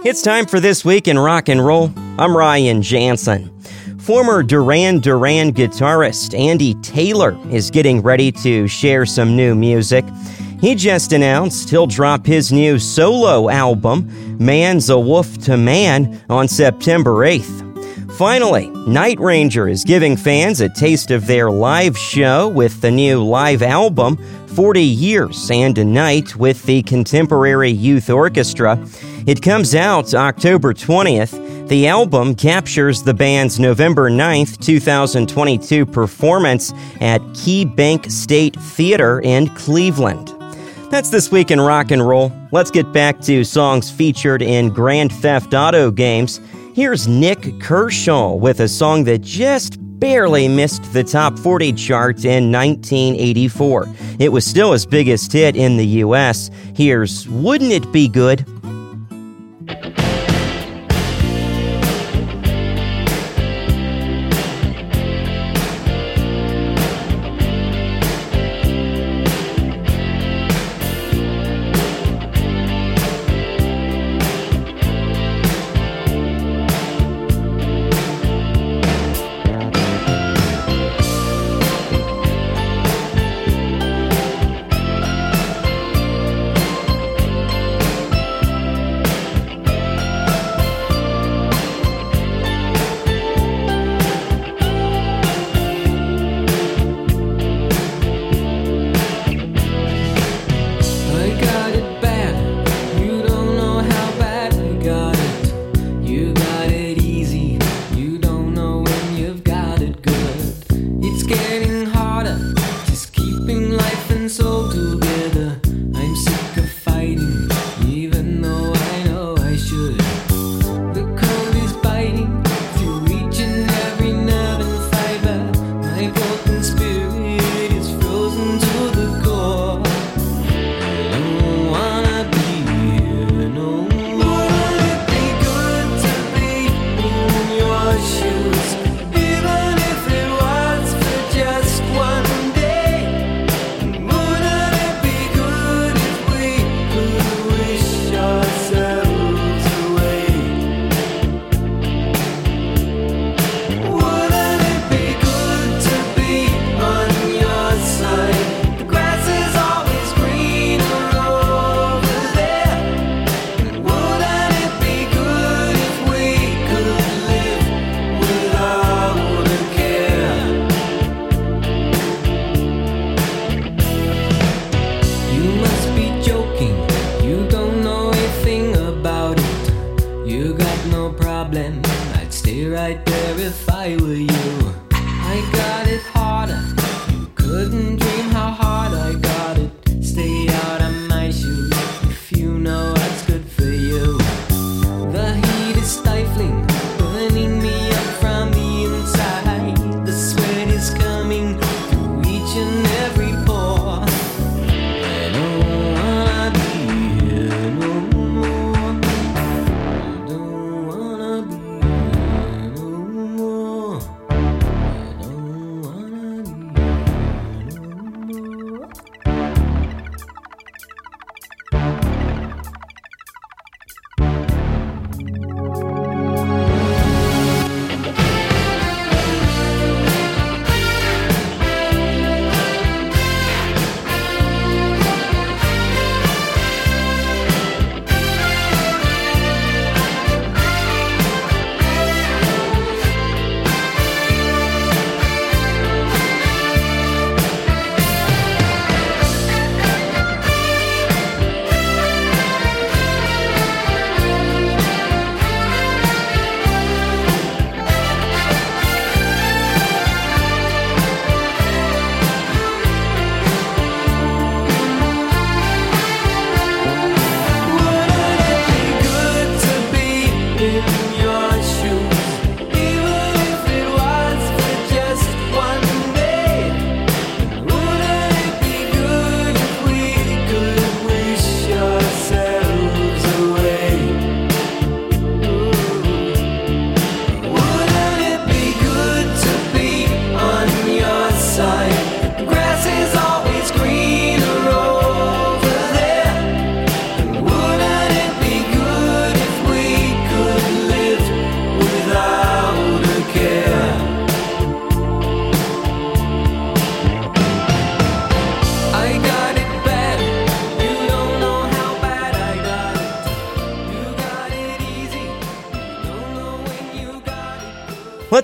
It's time for This Week in Rock and Roll. I'm Ryan Jansen. Former Duran Duran guitarist Andy Taylor is getting ready to share some new music. He just announced he'll drop his new solo album, Man's a Wolf to Man, on September 8th. Finally, Night Ranger is giving fans a taste of their live show with the new live album, 40 Years and a Night, with the Contemporary Youth Orchestra. It comes out October 20th. The album captures the band's November 9th, 2022 performance at KeyBank State Theater in Cleveland. That's this week in rock and roll. Let's get back to songs featured in Grand Theft Auto games. Here's Nik Kershaw with a song that just barely missed the top 40 chart in 1984. It was still his biggest hit in the US. Here's Wouldn't It Be Good?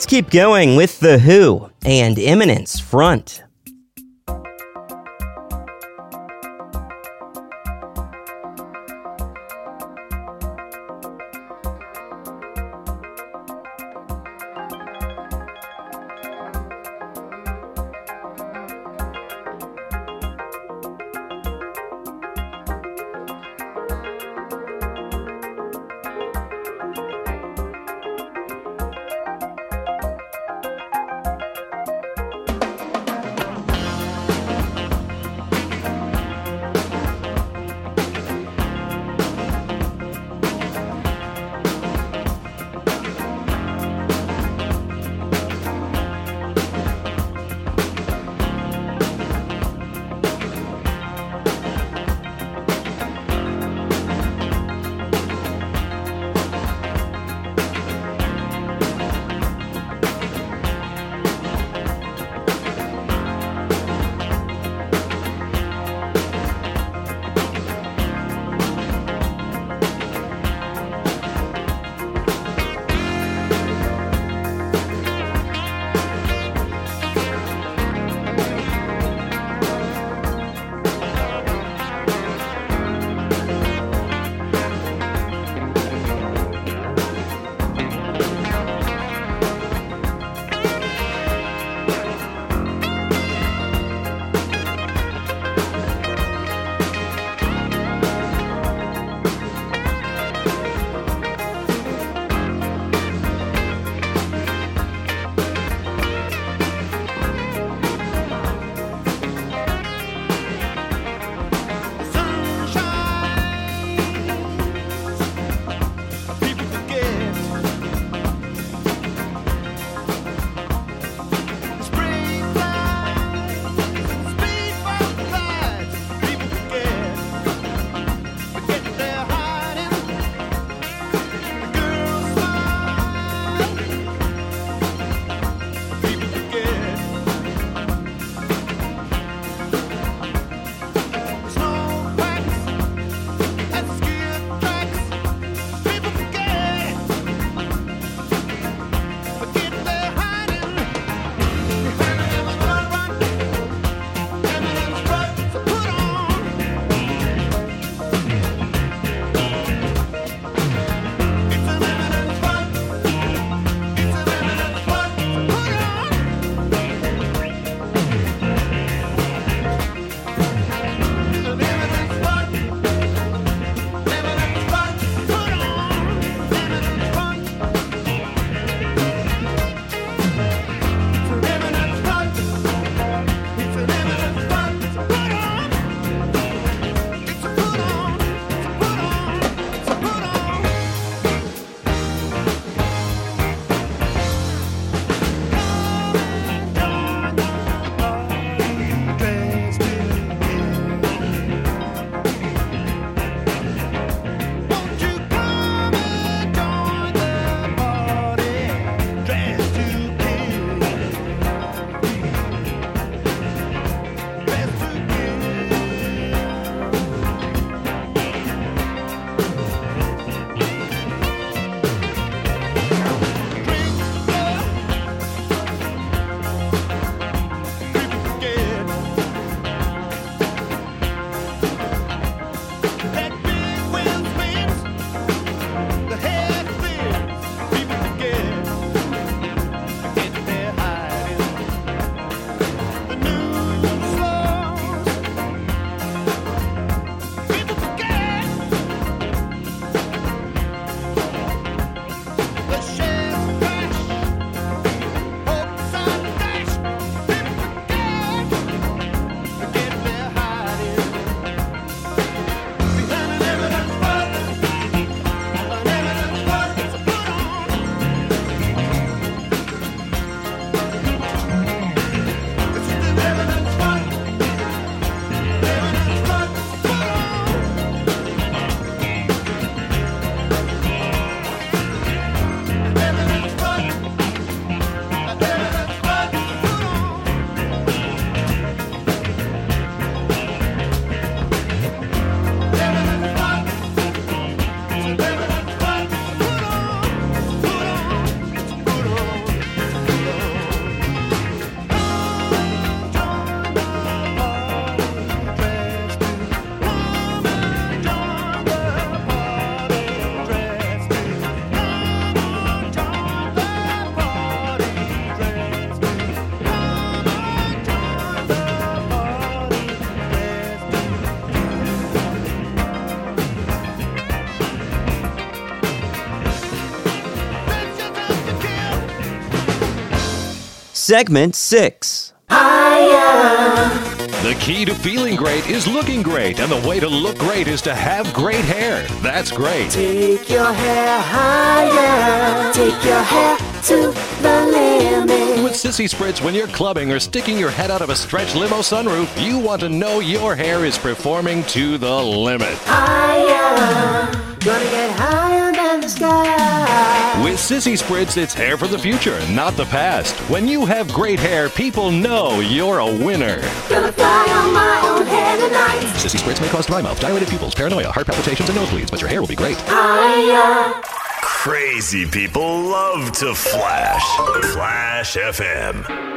Let's keep going with The Who and Eminence Front. Segment 6. The key to feeling great is looking great, and the way to look great is to have great hair. That's great. Take your hair higher. Take your hair to the limit. With Sissy Spritz, when you're clubbing or sticking your head out of a stretch limo sunroof, you want to know your hair is performing to the limit. Higher. Gonna get higher than the sky. With Sissy Spritz, it's hair for the future, not the past. When you have great hair, people know you're a winner. Gonna fly on my own hair tonight. Sissy Spritz may cause dry mouth, dilated pupils, paranoia, heart palpitations, and nosebleeds, but your hair will be great. Higher. Crazy people love to flash. Flash FM.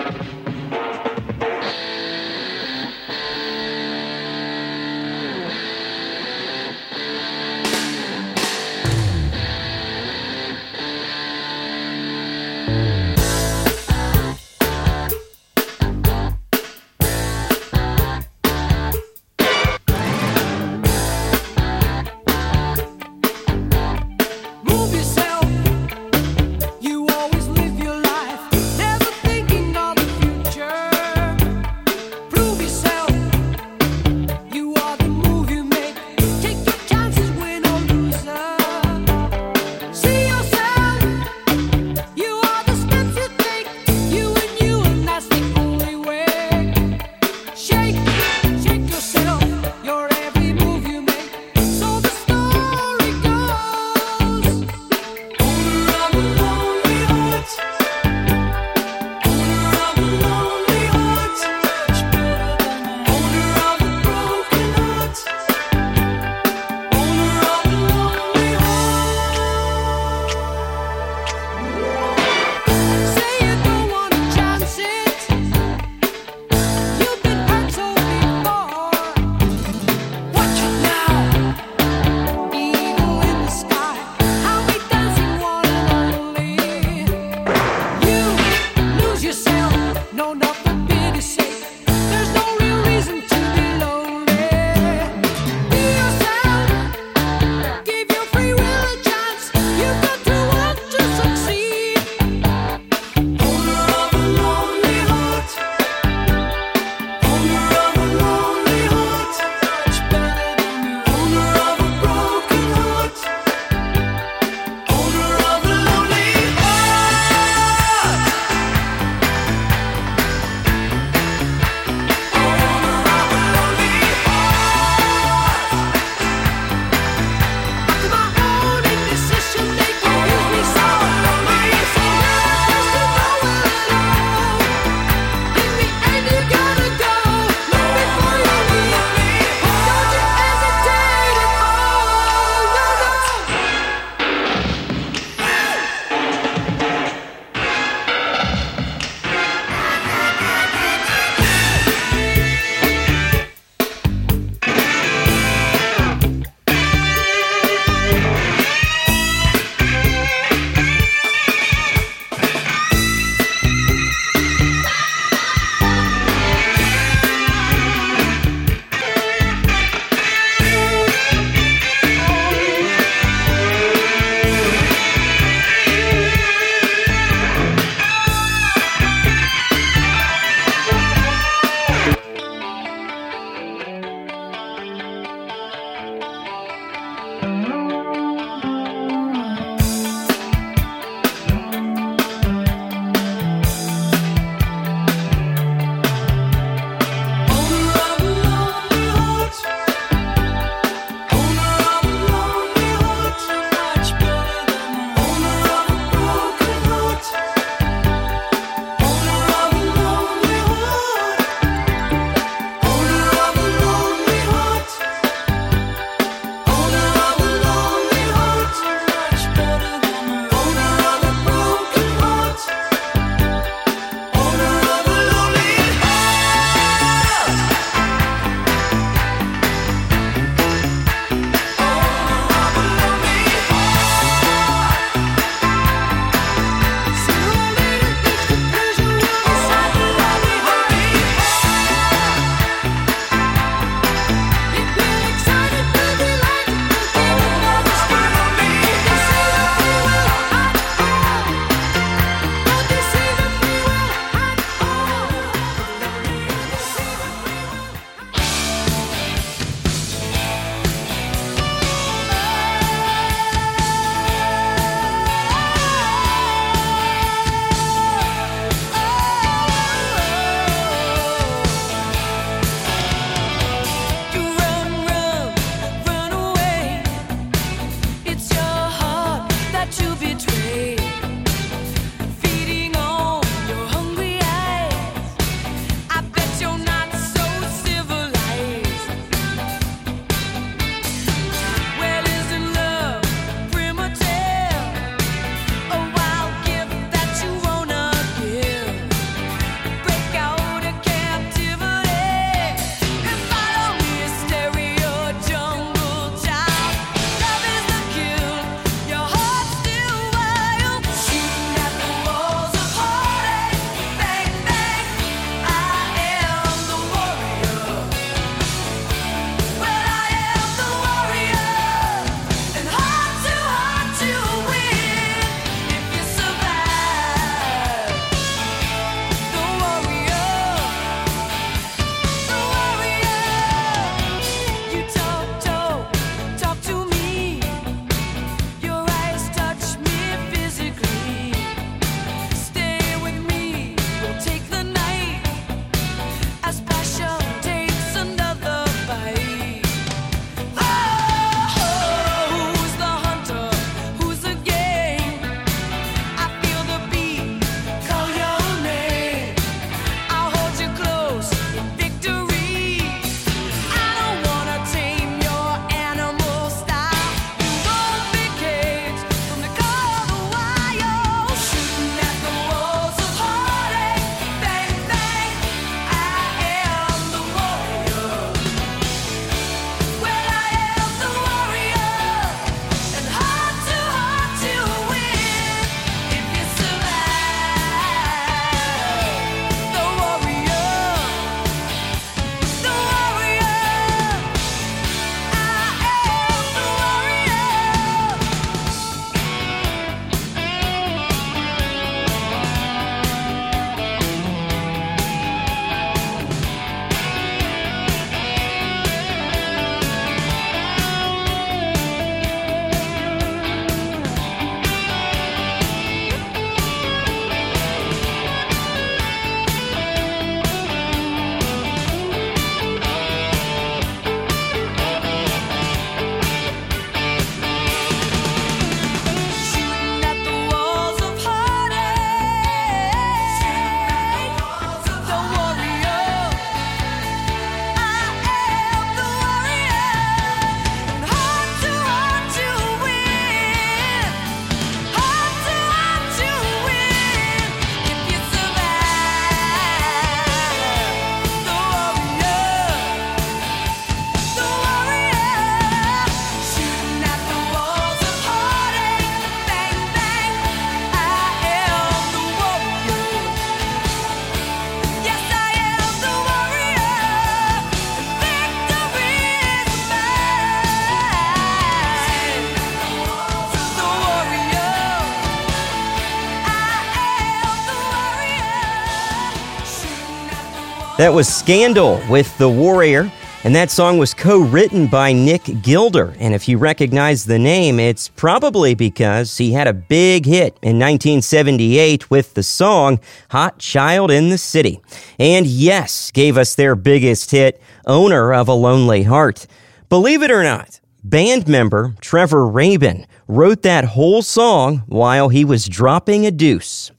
That was Scandal with The Warrior. And that song was co written by Nick Gilder. And if you recognize the name, it's probably because he had a big hit in 1978 with the song Hot Child in the City. And Yes, gave us their biggest hit, Owner of a Lonely Heart. Believe it or not, band member Trevor Rabin wrote that whole song while he was dropping a deuce.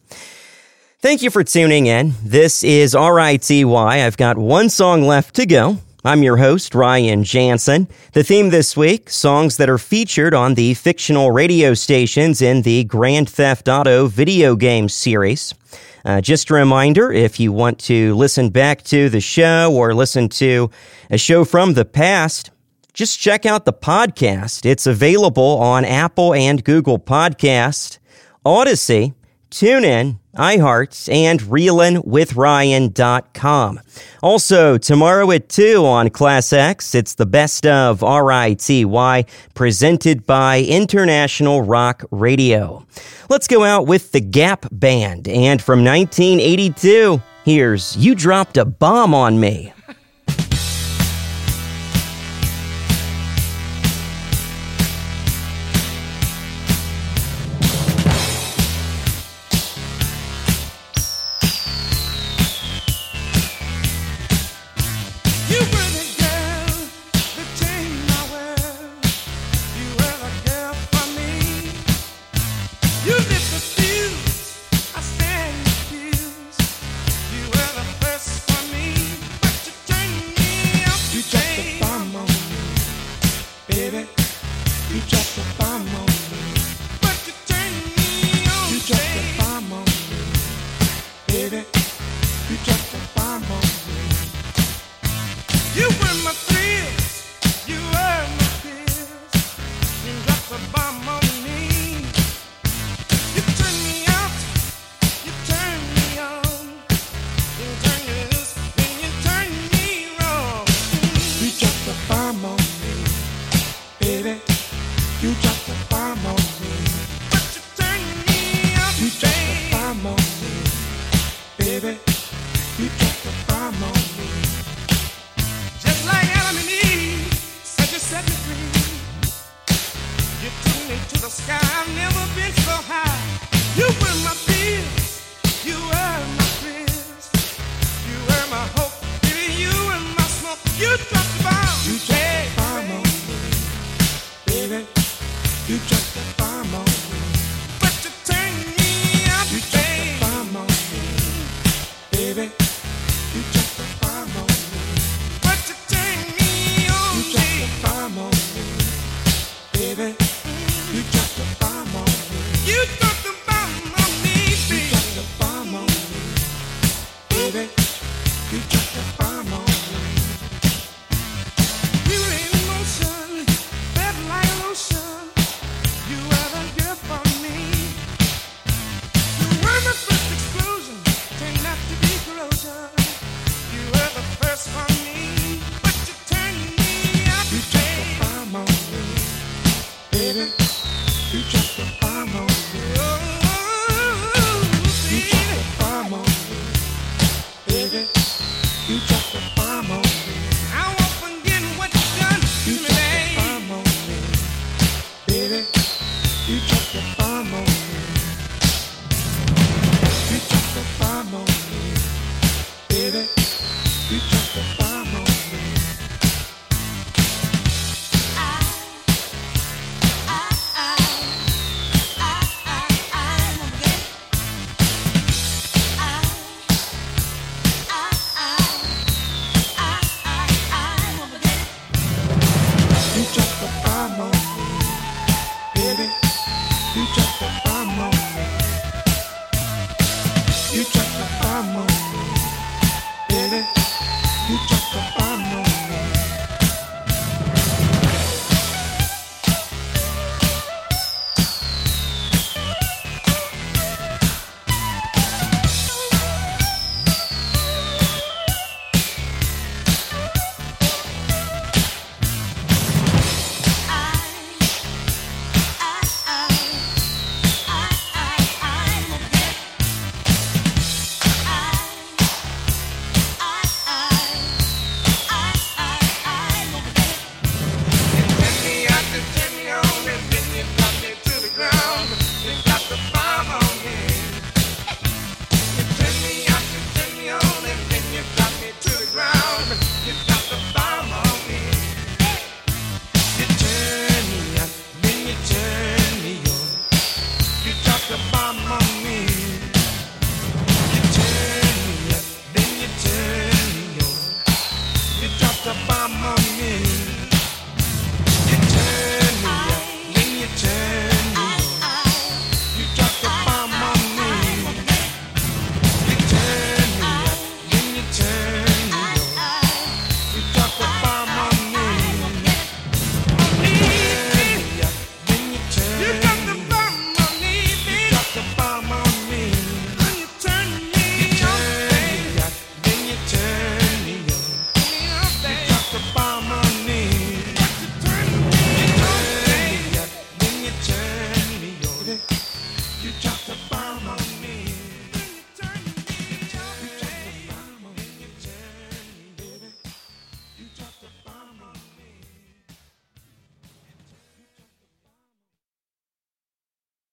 Thank you for tuning in. This is RITY. I've got one song left to go. I'm your host, Ryan Jansen. The theme this week songs that are featured on the fictional radio stations in the Grand Theft Auto video game series. Uh, just a reminder if you want to listen back to the show or listen to a show from the past, just check out the podcast. It's available on Apple and Google Podcast, Odyssey, TuneIn, iHeart, and ReelinWithRyan.com. Also, tomorrow at 2 on Class X, it's the best of RITY presented by International Rock Radio. Let's go out with the Gap Band. And from 1982, here's You Dropped a Bomb on Me. Dropped